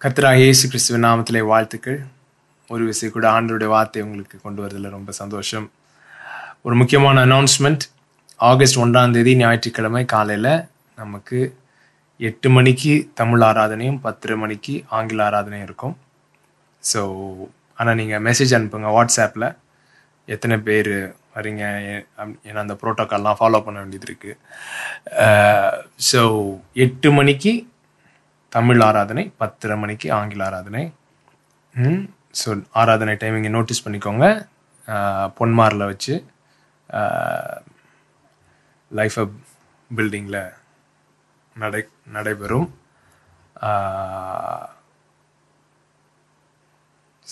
கத்ரா இயேசு கிறிஸ்துவின் நாமத்திலே வாழ்த்துக்கள். ஒரு விசை கூட ஆண்டருடைய வார்த்தை உங்களுக்கு கொண்டு வரதில் ரொம்ப சந்தோஷம். ஒரு முக்கியமான அனௌன்ஸ்மெண்ட் ஆகஸ்ட் ஒன்றாம் தேதி ஞாயிற்றுக்கிழமை காலையில் நமக்கு எட்டு மணிக்கு தமிழ் ஆராதனையும் பத்தரை மணிக்கு ஆங்கில ஆராதனையும் இருக்கும். ஸோ ஆனால் நீங்கள் மெசேஜ் அனுப்புங்க வாட்ஸ்அப்பில் எத்தனை பேர் வரீங்க? ஏன்னா அந்த ப்ரோட்டோக்கால்லாம் ஃபாலோ பண்ண வேண்டியது இருக்குது ஸோ uh, எட்டு மணிக்கு தமிழ் ஆராதனை பத்தரை மணிக்கு ஆங்கில ஆராதனை. ஸோ ஆராதனை டைமிங்கை நோட்டீஸ் பண்ணிக்கோங்க. பொன்மாரில் வச்சு லைஃப் அப் பில்டிங்கில் நடை நடைபெறும்.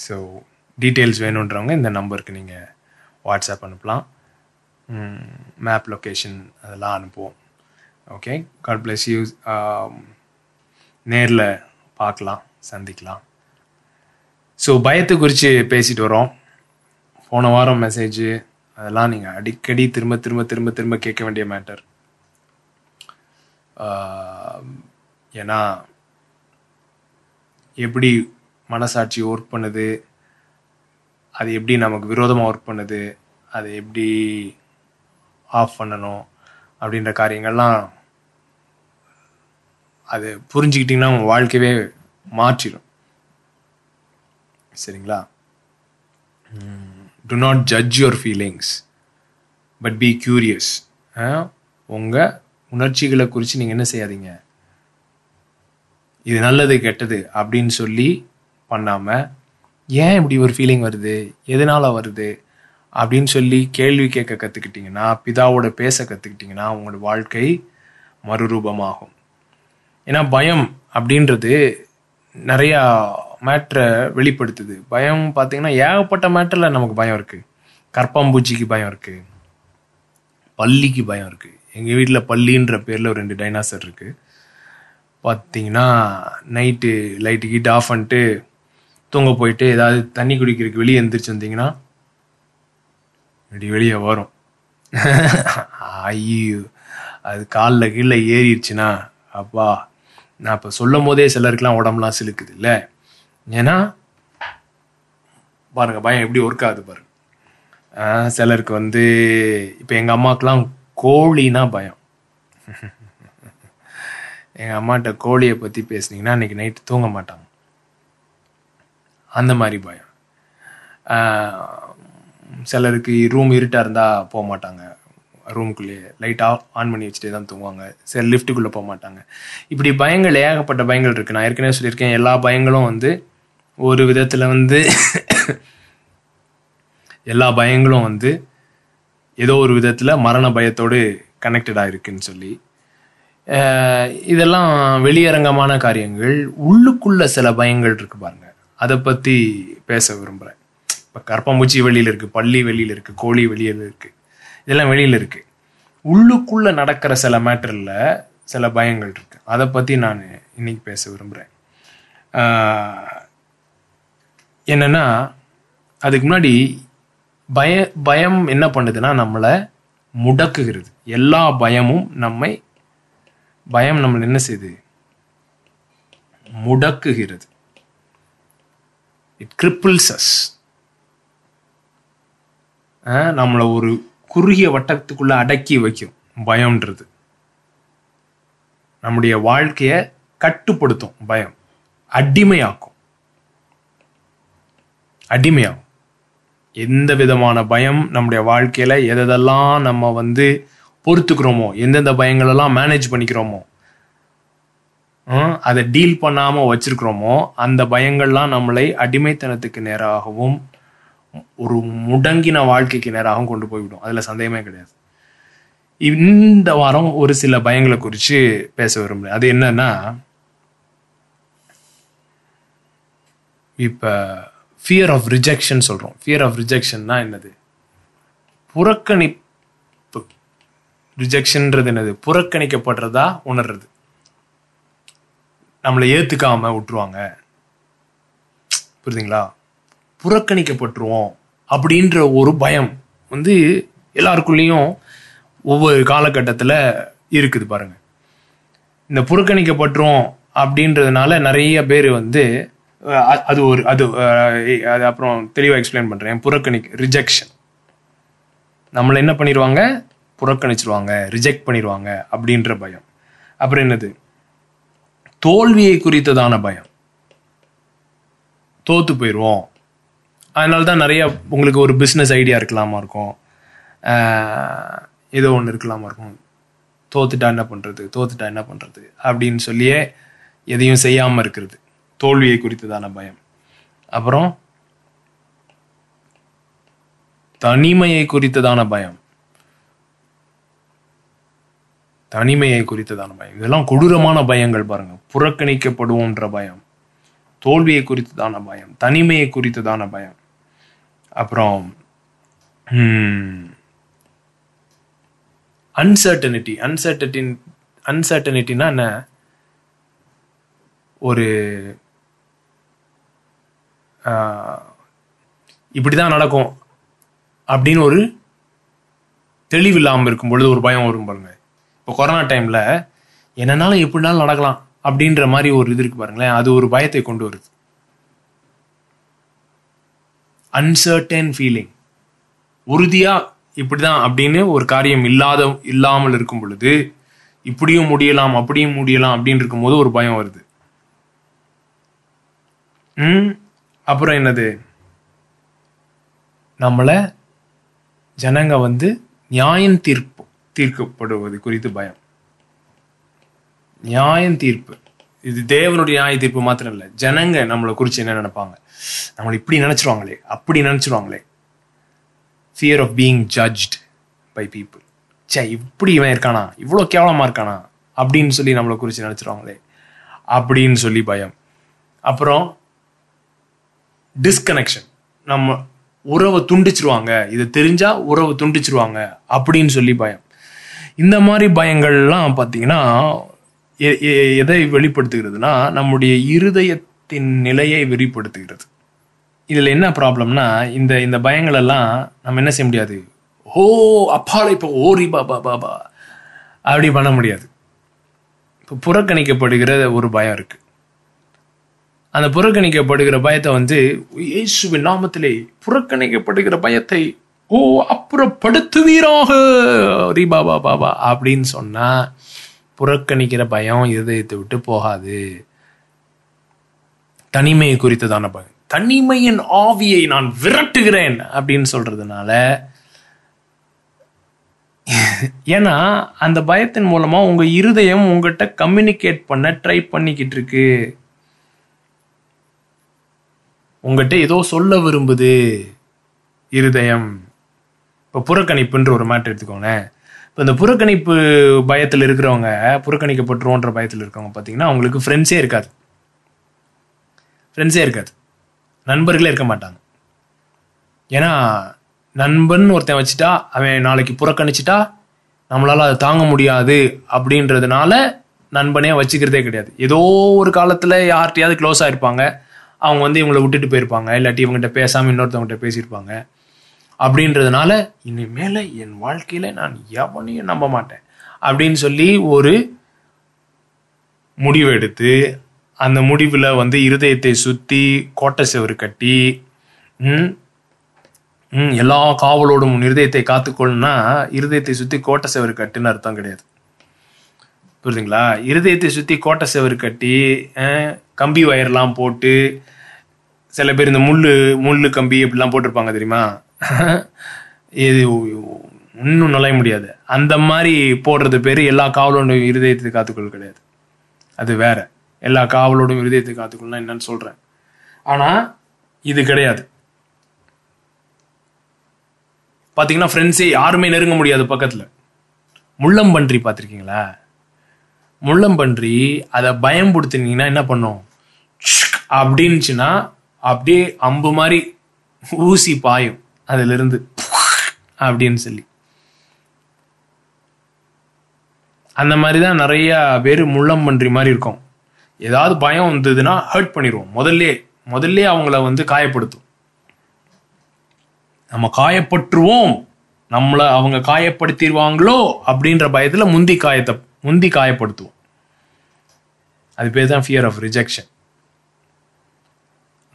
ஸோ டீட்டெயில்ஸ் வேணுன்றவங்க இந்த நம்பருக்கு நீங்கள் வாட்ஸ்அப் அனுப்பலாம். மேப் லொக்கேஷன் அதெல்லாம் அனுப்புவோம். ஓகே காட் பிளஸ் யூஸ் நேரில் பார்க்கலாம் சந்திக்கலாம். ஸோ பயத்தை குறித்து பேசிட்டு வரோம். போன வாரம் மெசேஜ் அதெல்லாம் நீங்கள் அடிக்கடி திரும்ப திரும்ப திரும்ப திரும்ப கேட்க வேண்டிய மேட்டர் ஏன்னா எப்படி மனசாட்சி ஒர்க் பண்ணுது அது எப்படி நமக்கு விரோதமாக ஒர்க் பண்ணுது அதை எப்படி ஆஃப் பண்ணணும் அப்படின்ற காரியங்கள்லாம் அது புரிஞ்சுக்கிட்டிங்கன்னா உங்கள் வாழ்க்கையவே மாற்றிடும். சரிங்களா? Do not judge your feelings but be curious உங்கள் உணர்ச்சிகளை குறித்து நீங்கள் என்ன செய்யாதீங்க. இது நல்லது கெட்டது அப்படின்னு சொல்லி பண்ணாமல் ஏன் இப்படி ஒரு ஃபீலிங் வருது? எதனால் வருது? அப்படின்னு சொல்லி கேள்வி கேட்க கற்றுக்கிட்டிங்கன்னா பிதாவோட பேச கற்றுக்கிட்டிங்கன்னா உங்களோட வாழ்க்கை மறுரூபமாகும். ஏன்னா பயம் அப்படின்றது நிறையா மேட்ரை வெளிப்படுத்துது. பயம் பார்த்தீங்கன்னா ஏகப்பட்ட மேட்டரில் நமக்கு பயம் இருக்குது கற்பாம்பூச்சிக்கு பயம் இருக்குது பள்ளிக்கு பயம் இருக்குது எங்கள் வீட்டில் பள்ளின்ற பேரில் ஒரு ரெண்டு டைனாசர் இருக்குது பார்த்தீங்கன்னா நைட்டு லைட்டு கீட்டு ஆஃப் பண்ணிட்டு தூங்க போயிட்டு ஏதாவது தண்ணி குடிக்கிறதுக்கு வெளியே எந்திரிச்சு வந்தீங்கன்னா இப்படி வெளியே வரும். ஐயோ அது காலில் கீழே ஏறிடுச்சுன்னா அப்பா நான் இப்போ சொல்லும் போதே சிலருக்குலாம் உடம்புலாம் சிலுக்குது இல்லை ஏன்னா பாருங்கள் பயம் எப்படி ஒர்க் ஆகுது பாருங்க. சிலருக்கு வந்து இப்போ எங்கள் அம்மாக்கெலாம் கோழினா பயம். எங்கள் அம்மாட்ட கோழியை பற்றி பேசுனீங்கன்னா அன்றைக்கி நைட்டு தூங்க மாட்டாங்க. அந்த மாதிரி பயம். சிலருக்கு ரூம் இருட்டாக இருந்தால் போக மாட்டாங்க ரூமுக்குள்ளேயே லைட்டாக ஆன் பண்ணி வச்சுட்டே தான் தூங்குவாங்க. சரி லிஃப்ட்டுக்குள்ளே போக மாட்டாங்க. இப்படி பயங்கள் ஏகப்பட்ட பயங்கள் இருக்குது நான் ஏற்கனவே சொல்லியிருக்கேன் எல்லா பயங்களும் வந்து ஒரு விதத்தில் வந்து எல்லா பயங்களும் வந்து ஏதோ ஒரு விதத்தில் மரண பயத்தோடு கனெக்டடாக இருக்குன்னு சொல்லி. இதெல்லாம் வெளியரங்கமான காரியங்கள். உள்ளுக்குள்ள சில பயங்கள் இருக்கு பாருங்க. அதை பற்றி பேச விரும்புகிறேன் இப்போ கற்பம்பூச்சி வெளியில் இருக்குது பள்ளி வெளியில் இருக்குது கோழி வெளியில் இருக்குது இதெல்லாம் வெளியில் இருக்குது உள்ளுக்குள்ளே நடக்கிற சில மேட்டரில் சில பயங்கள் இருக்கு. அதை பற்றி நான் இன்னைக்கு பேச விரும்புகிறேன் என்னென்னா அதுக்கு முன்னாடி பய பயம் என்ன பண்ணுதுன்னா நம்மளை முடக்குகிறது. எல்லா பயமும் நம்மை பயம் நம்மளை என்ன செய்யுது முடக்குகிறது. இட் கிரிப்பிள்ஸ் அஸ் நம்மளை ஒரு குறுகிய வட்டத்துக்குள்ள அடக்கி வைக்கும். பயம்ன்றது. நம்முடைய வாழ்க்கையை கட்டுப்படுத்தும் பயம். அடிமையாக்கும். அடிமையாகும். எந்த விதமான பயம் நம்முடைய வாழ்க்கையில எதெல்லாம் நம்ம வந்து பொறுத்துக்கிறோமோ எந்தெந்த பயங்களெல்லாம் மேனேஜ் பண்ணிக்கிறோமோ அதை டீல் பண்ணாம வச்சிருக்கிறோமோ அந்த பயங்கள்லாம் நம்மளை அடிமைத்தனத்துக்கு நேராகவும் ஒரு முடங்கின வாழ்க்கைக்கு நேராகவும் கொண்டு போய்விடும். அதுல சந்தேகமே கிடையாது. இந்த வாரம் ஒரு சில பயங்களை குறித்து பேச விரும்புகிறேன் அது என்னன்னா இப்போ ஃபியர் ஆஃப் ரிஜெக்ஷன் சொல்கிறோம் ஃபியர் ஆஃப் ரிஜெக்ஷன்னா என்னது? புறக்கணிப்பு. ரிஜெக்ஷன்ன்றது என்னது? புறக்கணிக்கப்படுறதா உணர்றது. நம்மளை ஏற்றுக்காம விட்டுருவாங்க. புரியுதுங்களா? புறக்கணிக்கப்பட்டுருவோம் அப்படின்ற ஒரு பயம் வந்து எல்லாருக்குள்ளேயும் ஒவ்வொரு காலகட்டத்தில் இருக்குது பாருங்க. இந்த புறக்கணிக்கப்பட்டுரும் அப்படின்றதுனால நிறைய பேர் வந்து அது ஒரு அது அது அப்புறம் தெளிவாக எக்ஸ்பிளைன் பண்ணுறேன் புறக்கணி ரிஜெக்ஷன் நம்மளை என்ன பண்ணிடுவாங்க புறக்கணிச்சிருவாங்க ரிஜெக்ட் பண்ணிடுவாங்க அப்படின்ற பயம். அப்புறம் என்னது? தோல்வியை குறித்ததான பயம். தோத்து போயிடுவோம் அதனால தான் நிறைய உங்களுக்கு ஒரு பிஸ்னஸ் ஐடியா இருக்கலாமா இருக்கும். ஏதோ ஒன்று இருக்கலாமா இருக்கும். தோத்துட்டா என்ன பண்ணுறது தோத்துட்டா என்ன பண்ணுறது அப்படின்னு சொல்லியே எதையும் செய்யாமல் இருக்கிறது. தோல்வியை குறித்ததான பயம். அப்புறம் தனிமையை குறித்ததான பயம். தனிமையை குறித்ததான பயம். இதெல்லாம் கொடூரமான பயங்கள் பாருங்க. புறக்கணிக்கப்படுவோன்ற பயம். தோல்வியை குறித்ததான பயம். தனிமையை குறித்ததான பயம். அப்புறம் அன்சர்டனிட்டி அன்சர்டனிட்டி அன்சர்டனிட்டினா என்ன? ஒரு இப்படி தான் நடக்கும் அப்படின்னு ஒரு தெளிவு இல்லாமல் இருக்கும் பொழுது ஒரு பயம் வரும் பாருங்க. இப்போ கொரோனா டைமில் என்னன்னாலும் எப்படினாலும் நடக்கலாம் அப்படின்ற மாதிரி ஒரு இது இருக்கு பாருங்களேன். அது ஒரு பயத்தை கொண்டு வருது. அன்சர்டன் ஃபீலிங் உறுதியா இப்படிதான் அப்படின்னு ஒரு காரியம் இல்லாத இல்லாமல் இருக்கும் பொழுது இப்படியும் முடியலாம் அப்படியும் முடியலாம் அப்படின்னு இருக்கும்போது ஒரு பயம் வருது. அப்புறம் என்னது? நம்மளை ஜனங்க வந்து நியாயம் தீர்ப்பு தீர்க்கப்படுவது குறித்து பயம். நியாயம் தீர்ப்பு. இது தேவனுடைய நியாய தீர்ப்பு மாத்திரம் இல்லை. ஜனங்க நம்மளை குறித்து என்ன நினைப்பாங்க? நம்மளை இப்படி நினச்சிருவாங்களே அப்படி நினச்சிருவாங்களே. Fear of being judged by people say இப்படி இவன் இருக்கானா? இவ்வளோ கேவலமாக இருக்கானா? அப்படின்னு சொல்லி நம்மளை குறித்து நினச்சிருவாங்களே. அப்படின்னு சொல்லி பயம். அப்புறம் டிஸ்கனெக்ஷன் நம்ம உறவை துண்டிச்சிருவாங்க. இதை தெரிஞ்சா உறவை துண்டிச்சிருவாங்க அப்படின்னு சொல்லி பயம். இந்த மாதிரி பயங்கள்லாம் பார்த்தீங்கன்னா எ- எ- எதை வெளிப்படுத்துகிறதுனா நம்முடைய இருதயத்தின் நிலையை வெளிப்படுத்துகிறது. இதில் என்ன ப்ராப்ளம்னா இந்த இந்த பயங்கள் எல்லாம் நம்ம என்ன செய்ய முடியாது? ஓ அப்பால இப்போ ஓரி பாபா பாபா அப்படி பண்ண முடியாது. இப்போ புறக்கணிக்கப்படுகிற ஒரு பயம் இருக்கு. அந்த புறக்கணிக்கப்படுகிற பயத்தை வந்து இயேசுவின் நாமத்திலே புறக்கணிக்கப்படுகிற பயத்தை ஓ அப்புறப்படுத்துவீராக. ரீ பா பாபா அப்படின்னு சொன்னா புறக்கணிக்கிற பயம் இதயத்தை விட்டு போகாது. தனிமையை குறித்ததான பயம். தனிமையின் ஆவியை நான் விரட்டுகிறேன் அப்படின்னு சொல்றதுனால ஏன்னா அந்த பயத்தின் மூலமா உங்க இருதயம் உங்ககிட்ட கம்யூனிகேட் பண்ண ட்ரை பண்ணிக்கிட்டு இருக்கு. உங்ககிட்ட ஏதோ சொல்ல விரும்புது இருதயம். இப்போ புறக்கணிப்புன்ற ஒரு மேட்டர் எடுத்துக்கோங்களேன். இப்போ இந்த புறக்கணிப்பு பயத்தில் இருக்கிறவங்க புறக்கணிக்கப்பட்டுருவோன்ற பயத்தில் இருக்கவங்க பார்த்தீங்கன்னா அவங்களுக்கு ஃப்ரெண்ட்ஸே இருக்காது. ஃப்ரெண்ட்ஸே இருக்காது. நண்பர்களே இருக்க மாட்டாங்க. ஏன்னா நண்பன் ஒருத்தன் வச்சுட்டா அவன் நாளைக்கு புறக்கணிச்சிட்டா நம்மளால் அதை தாங்க முடியாது அப்படின்றதுனால நண்பனே வச்சுக்கிறதே கிடையாது. ஏதோ ஒரு காலத்தில் யார்கிட்டையாவது க்ளோஸ் ஆகிருப்பாங்க அவங்க வந்து இவங்களை விட்டுட்டு போயிருப்பாங்க. இல்லாட்டி இவங்ககிட்ட பேசாமல் இன்னொருத்தவங்ககிட்ட பேசியிருப்பாங்க. அப்படின்றதுனால இனிமேல் என் வாழ்க்கையில் நான் எவனையும் நம்ப மாட்டேன். அப்படின்னு சொல்லி ஒரு முடிவு எடுத்து அந்த முடிவில் வந்து இருதயத்தை சுற்றி கோட்டை செவரு கட்டி ம், எல்லா காவலோடும் உன் இருதயத்தை காத்துக்கொள்ளுனா இருதயத்தை சுற்றி கோட்டை செவரு கட்டுன்னு அர்த்தம் கிடையாது. புரியுதுங்களா? இருதயத்தை சுற்றி கோட்டை செவரு கட்டி கம்பி ஒயர்லாம் போட்டு சில பேர் இந்த முள் முள் கம்பி இப்படிலாம் போட்டிருப்பாங்க தெரியுமா? இது இன்னும் நுழைய முடியாது. அந்த மாதிரி போடுறது பேர் எல்லா காவலோட இருதயத்தை காத்துக்கொள் கிடையாது. அது வேற. எல்லா காவலோடும் இருதயத்தை காத்துக்கொள்ளலாம் என்னன்னு சொல்றேன். ஆனா இது கிடையாது. பாத்தீங்கன்னா ஃப்ரெண்ட்ஸே யாருமே நெருங்க முடியாது பக்கத்துல. முள்ளம்பன்றி பார்த்திருக்கீங்களா முள்ளம்பன்றி அதை பயம்படுத்தினீங்கன்னா என்ன பண்ணும்? அப்படின்னுச்சுன்னா அப்படியே அம்பு மாதிரி ஊசி பாயும். அதுல இருந்து அப்படின்னு சொல்லி. அந்த மாதிரி தான் நிறைய பேர் முள்ளம்பன்றி மாதிரி இருக்கும். ஏதாவது பயம் வந்ததுன்னா ஹர்ட் பண்ணிடுவோம். முதல்ல முதல்ல அவங்கள வந்து காயப்படுத்தும். நம்ம காயப்பட்டுருவோம் நம்மளை அவங்க காயப்படுத்திடுவாங்களோ அப்படின்ற பயத்தில் முந்தி காயத்தை முந்தி காயப்படுத்துவோம். அது பேர் தான் ஃபியர் ஆஃப் ரிஜெக்ஷன்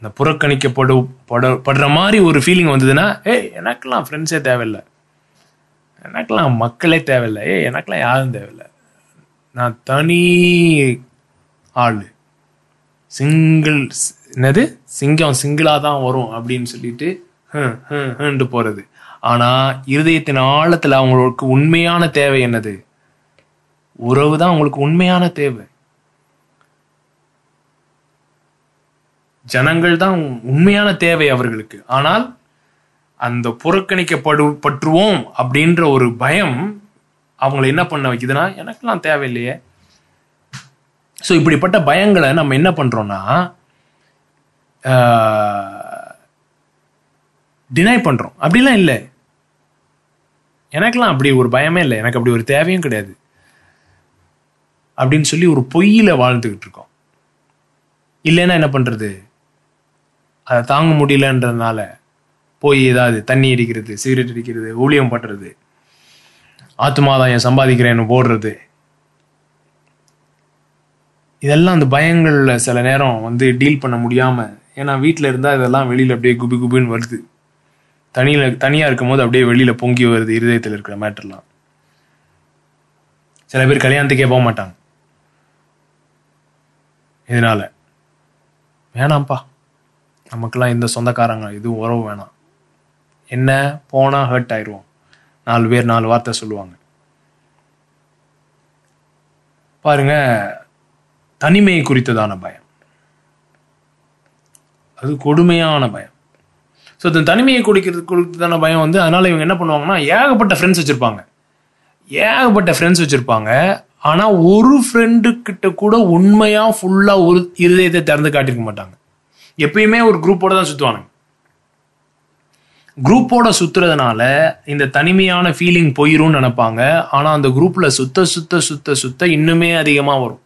அந்த புறக்கணிக்கப்படு பட- படுற மாதிரி ஒரு ஃபீலிங் வந்ததுன்னா ஏய் எனக்கெல்லாம் ஃப்ரெண்ட்ஸே தேவையில்லை. எனக்கெல்லாம் மக்களே தேவையில்லை. ஏய் எனக்கெல்லாம் யாரும் தேவையில்லை. நான் தனி ஆள். சிங்கிள் என்னது? சிங்கம் சிங்கிளாக தான் வரும் அப்படின்னு சொல்லிட்டு ஹண்டு போகிறது ஆனால் இருதயத்தின் ஆழத்தில் அவங்களுக்கு உண்மையான தேவை என்னது? உறவு தான் அவங்களுக்கு உண்மையான தேவை. ஜனங்கள் தான் உண்மையான தேவை அவர்களுக்கு. ஆனால் அந்த புறக்கணிக்கப்படு பற்றுவோம் அப்படின்ற ஒரு பயம் அவங்கள என்ன பண்ண வைக்குதுன்னா எனக்கெல்லாம் தேவையில்லையே. ஸோ இப்படிப்பட்ட பயங்களை நம்ம என்ன பண்ணுறோன்னா டினை பண்ணுறோம் அப்படிலாம் இல்லை. எனக்கெல்லாம் அப்படி ஒரு பயமே இல்லை. எனக்கு அப்படி ஒரு தேவையும் கிடையாது. அப்படின்னு சொல்லி ஒரு பொய்யில் வாழ்ந்துக்கிட்டு இருக்கோம். இல்லைன்னா என்ன பண்ணுறது அதை தாங்க முடியலன்றதுனால போய் ஏதாவது தண்ணி அடிக்கிறது சிகரெட் அடிக்கிறது ஊழியம் பண்ணுறது ஆத்மாதாயம் சம்பாதிக்கிறேன்னு போடுறது இதெல்லாம் அந்த பயங்கள்ல சில நேரம் வந்து டீல் பண்ண முடியாமல் ஏன்னா வீட்டில் இருந்தால் இதெல்லாம் வெளியில அப்படியே குபி குபின்னு வருது. தனியில தனியா இருக்கும்போது அப்படியே வெளியில பொங்கி வருது இருதயத்தில் இருக்கிற மேட்டர்லாம் சில பேர் கல்யாணத்துக்கே போக மாட்டாங்க. இதனால வேணாம்ப்பா. நமக்கெல்லாம் இந்த சொந்தக்காரங்க இதுவும் உறவு வேணாம். என்ன போனால் ஹர்ட் ஆயிடுவோம் நாலு பேர் நாலு வார்த்தை சொல்லுவாங்க. பாருங்க தனிமையை குறித்ததான பயம். அது கொடுமையான பயம். ஸோ இந்த தனிமையை குடிக்கிறது குறித்ததான பயம் வந்து அதனால் இவங்க என்ன பண்ணுவாங்கன்னா ஏகப்பட்ட ஃப்ரெண்ட்ஸ் வச்சுருப்பாங்க. ஏகப்பட்ட ஃப்ரெண்ட்ஸ் வச்சுருப்பாங்க. ஆனால் ஒரு ஃப்ரெண்டுக்கிட்ட கூட உண்மையாக ஃபுல்லாக ஒரு இருதயத்தை திறந்து காட்டிருக்க மாட்டாங்க. எப்பயுமே ஒரு குரூப்போட தான் சுற்றுவானுங்க குரூப்போட சுற்றுறதுனால இந்த தனிமையான ஃபீலிங் போயிரும்னு நினைப்பாங்க. ஆனால் அந்த குரூப்பில் சுத்த சுத்த சுத்த சுத்த இன்னுமே அதிகமாக வரும்.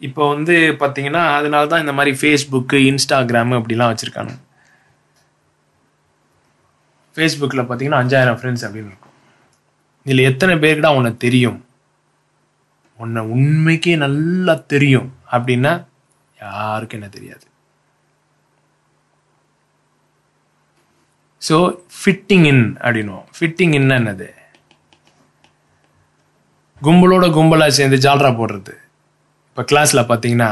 இப்போ வந்து பார்த்தீங்கன்னா அதனால தான் இந்த மாதிரி ஃபேஸ்புக்கு இன்ஸ்டாகிராம் அப்படிலாம் வச்சுருக்காங்க. ஃபேஸ்புக்கில் பார்த்தீங்கன்னா அஞ்சாயிரம் ஃப்ரெண்ட்ஸ் அப்படின்னு இருக்கும். இதில் எத்தனை பேருக்குடா உன்னை தெரியும்? உன்னை உண்மைக்கே நல்லா தெரியும் அப்படின்னா யாருக்கும் என்ன தெரியாது. ஸோ ஃபிட்டிங் இன் அப்படின்வோம் ஃபிட்டிங் இன் என்னது? கும்பலோட கும்பலாக சேர்ந்து ஜால்ரா போடுறது. இப்போ கிளாஸில் பார்த்தீங்கன்னா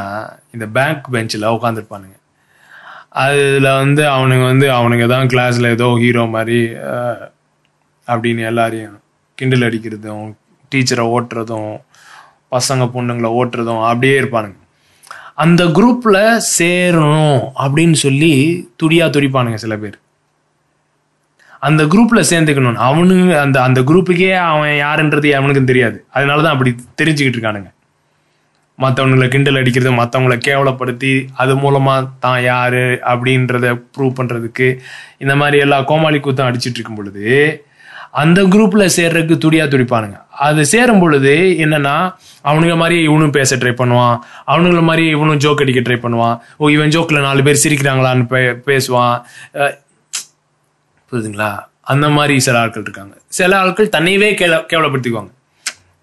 இந்த பேங்க் பெஞ்சில் உட்காந்துருப்பானுங்க அதில் வந்து அவனுங்க வந்து அவனுங்க தான் கிளாஸில் ஏதோ ஹீரோ மாதிரி அப்படின்னு எல்லாரையும் கிண்டல் அடிக்கிறதும் டீச்சரை ஓட்டுறதும் பசங்க பொண்ணுங்களை ஓட்டுறதும் அப்படியே இருப்பானுங்க. அந்த குரூப்பில் சேரணும் அப்படின்னு சொல்லி துடியா துடிப்பானுங்க சில பேர். அந்த குரூப்பில் சேர்ந்துக்கணும் அவனுங்க அந்த அந்த குரூப்புக்கே அவன் யாருன்றது அவனுக்கும் தெரியாது. அதனால தான் அப்படி தெரிஞ்சுக்கிட்டு இருக்கானுங்க. மற்றவங்களை கிண்டல் அடிக்கிறது மற்றவங்களை கேவலப்படுத்தி அது மூலமாக தான் யார் அப்படின்றத ப்ரூவ் பண்ணுறதுக்கு இந்த மாதிரி எல்லா கோமாளி கூத்தம் அடிச்சிட்டு இருக்கும் பொழுது அந்த குரூப்பில் சேர்றதுக்கு துடியா துடிப்பானுங்க. அது சேரும் பொழுது என்னன்னா அவனுங்க மாதிரி இவனும் பேச ட்ரை பண்ணுவான். அவனுங்கள மாதிரி இவனும் ஜோக் அடிக்க ட்ரை பண்ணுவான். ஓ இவன் ஜோக்கில் நாலு பேர் சிரிக்கிறாங்களான்னு பே- பேசுவான். புரியுதுங்களா? அந்த மாதிரி சில ஆட்கள் இருக்காங்க. சில ஆட்கள் தன்னையவே கேவ கேவலப்படுத்திக்குவாங்க.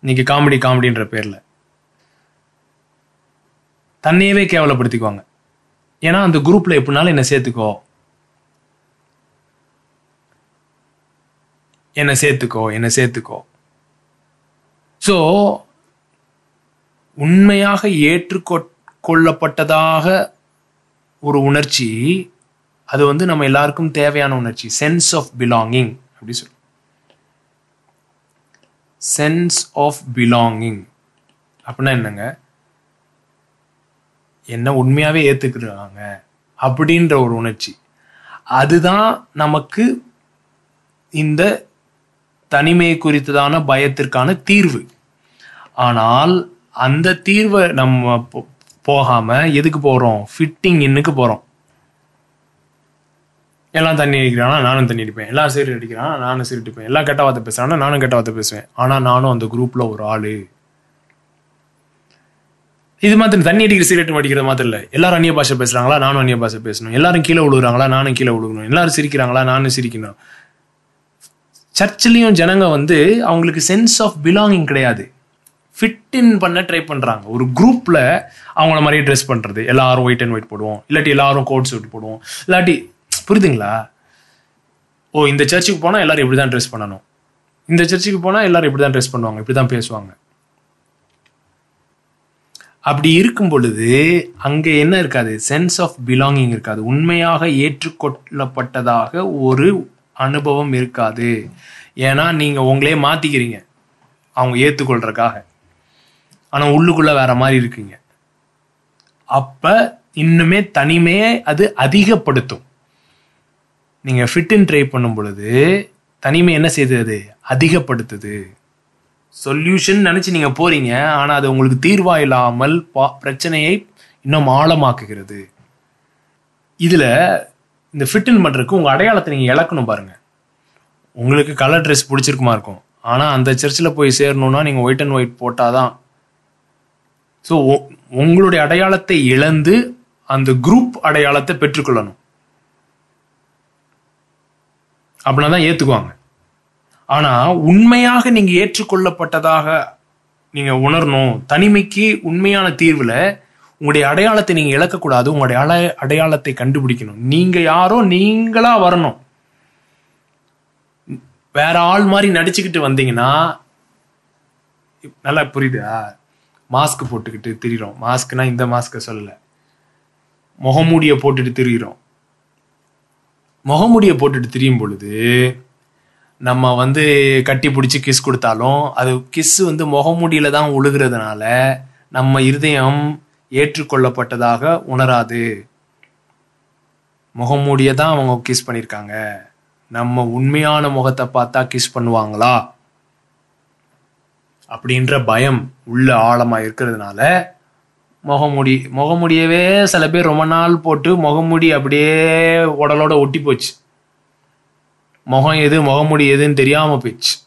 இன்னைக்கு காமெடி காமெடின்ற பேரில். தன்னையவே கேவலப்படுத்திக்குவாங்க. ஏன்னா அந்த குரூப்ல எப்படினாலும் என்ன சேர்த்துக்கோ. என்ன சேர்த்துக்கோ என்ன சேர்த்துக்கோ. ஸோ உண்மையாக ஏற்றுக்கொள்ளப்பட்டதாக ஒரு உணர்ச்சி அது வந்து நம்ம எல்லாருக்கும் தேவையான உணர்ச்சி. சென்ஸ் ஆஃப் பிலாங்கிங் அப்படி சொல்லு சென்ஸ் ஆஃப் பிலாங்கிங் அப்படின்னா என்னங்க? என்ன உண்மையாகவே ஏற்றுக்கிறாங்க அப்படின்ற ஒரு உணர்ச்சி. அதுதான் நமக்கு இந்த தனிமை குறித்ததான பயத்திற்கான தீர்வு. ஆனால் அந்த தீர்வை நம்ம போ- போகாம எதுக்கு போறோம்? ஃபிட்டிங் இன்னுக்கு போறோம். எல்லாம் தண்ணி அடிக்கிறானா? நானும் தண்ணி அடிப்பேன். எல்லாம் சீரட் அடிக்கிறானா? நானும் சீரட் அடிப்பேன். எல்லாம் கெட்ட வார்த்தை பேசுறானா? நானும் கெட்ட வார்த்தை பேசுவேன். ஆனால் நானும் அந்த குரூப்ல ஒரு ஆளு. இது மாதிரி தண்ணி அடிக்கிற சிகரெட் அடிக்கிற மாதிரி இல்லை. எல்லாரும் அந்நிய பாஷை பேசுறாங்களா? நானும் அந்நிய பாஷை பேசணும். எல்லாரும் கீழே விழுகுறாங்களா நானும் கீழே விழுகணும் எல்லாரும் சிரிக்கிறாங்களா? நானும் சிரிக்கணும். சர்ச்சிலையும் ஜனங்க வந்து அவங்களுக்கு சென்ஸ் ஆஃப் பிலாங்கிங் கிடையாது. ஃபிட் இன் பண்ண ட்ரை பண்ணுறாங்க ஒரு குரூப்பில் அவங்கள மாதிரியே ட்ரெஸ் பண்ணுறது எல்லாரும் ஒயிட் அண்ட் ஒயிட் போடுவோம். இல்லாட்டி எல்லாரும் கோட் சூட் போடுவோம். இல்லாட்டி புரியுதுங்களா? ஓ இந்த சர்ச்சுக்கு போனால் எல்லாரும் இப்படி தான் ட்ரெஸ் பண்ணணும். இந்த சர்ச்சுக்கு போனால் எல்லாரும் இப்படி தான் ட்ரெஸ் பண்ணுவாங்க. இப்படி தான் பேசுவாங்க. அப்படி இருக்கும் பொழுது அங்கே என்ன இருக்காது? சென்ஸ் ஆஃப் பிலாங்கிங் இருக்காது. உண்மையாக ஏற்றுக்கொள்ளப்பட்டதாக ஒரு அனுபவம் இருக்காது. ஏன்னா நீங்கள் உங்களே மாற்றிக்கிறீங்க அவங்க ஏற்றுக்கொள்றதுக்காக ஆனால் உள்ளுக்குள்ள வேற மாதிரி இருக்கீங்க. அப்போ இன்னுமே தனிமையை அது அதிகப்படுத்தும். நீங்கள் ஃபிட் அண்ட் ட்ரை பண்ணும் பொழுது தனிமை என்ன செய்தது? அது அதிகப்படுத்துது. சொல்யூஷன் நினைச்சு நீங்க போறீங்க ஆனா அது உங்களுக்கு தீர்வா இல்லாமல் பா- பிரச்சனையை இன்னும் ஆழமாக்குகிறது. இதுல இந்த ஃபிட்டின் பண்றதுக்கு உங்க அடையாளத்தை நீங்க இழக்கணும் பாருங்க. உங்களுக்கு கலர் ட்ரெஸ் பிடிச்சிருக்குமா இருக்கும். ஆனா அந்த சர்ச்சில் போய் சேரணும்னா நீங்க ஒயிட் அண்ட் ஒயிட் போட்டாதான். ஸோ உங்களுடைய அடையாளத்தை இழந்து அந்த குரூப் அடையாளத்தை பெற்றுக்கொள்ளணும். அப்படின்னா தான் ஏத்துக்குவாங்க. ஆனா உண்மையாக நீங்க ஏற்றுக்கொள்ளப்பட்டதாக நீங்க உணரணும் தனிமைக்கு உண்மையான தீர்வுல உங்களுடைய அடையாளத்தை நீங்க இழக்கக்கூடாது உங்களுடைய அட அடையாளத்தை கண்டுபிடிக்கணும். நீங்க யாரோ நீங்களா வரணும். வேற ஆள் மாதிரி நடிச்சுக்கிட்டு வந்தீங்கன்னா நல்லா புரியுதா? மாஸ்க் போட்டுக்கிட்டு திரியிறோம். மாஸ்க்னா இந்த மாஸ்க்கை சொல்லல. முகமூடியை போட்டுட்டு திரியிறோம். முகமூடியை போட்டுட்டு திரியும் பொழுது நம்ம வந்து கட்டி பிடிச்சி கிஸ் கொடுத்தாலும் அது கிஸ் வந்து முகமூடியில தான் உழுகிறதுனால நம்ம இருதயம் ஏற்றுக்கொள்ளப்பட்டதாக உணராது. முகமூடியை தான் அவங்க கிஸ் பண்ணியிருக்காங்க. நம்ம உண்மையான முகத்தை பார்த்தா கிஸ் பண்ணுவாங்களா? அப்படின்ற பயம் உள்ள ஆழமாக இருக்கிறதுனால முகமுடி முகமுடியவே சில பேர் ரொம்ப நாள் போட்டு முகமுடி அப்படியே உடலோட ஒட்டி போச்சு. முகம் எது முகமுடி எதுன்னு தெரியாம போயிடுச்சு.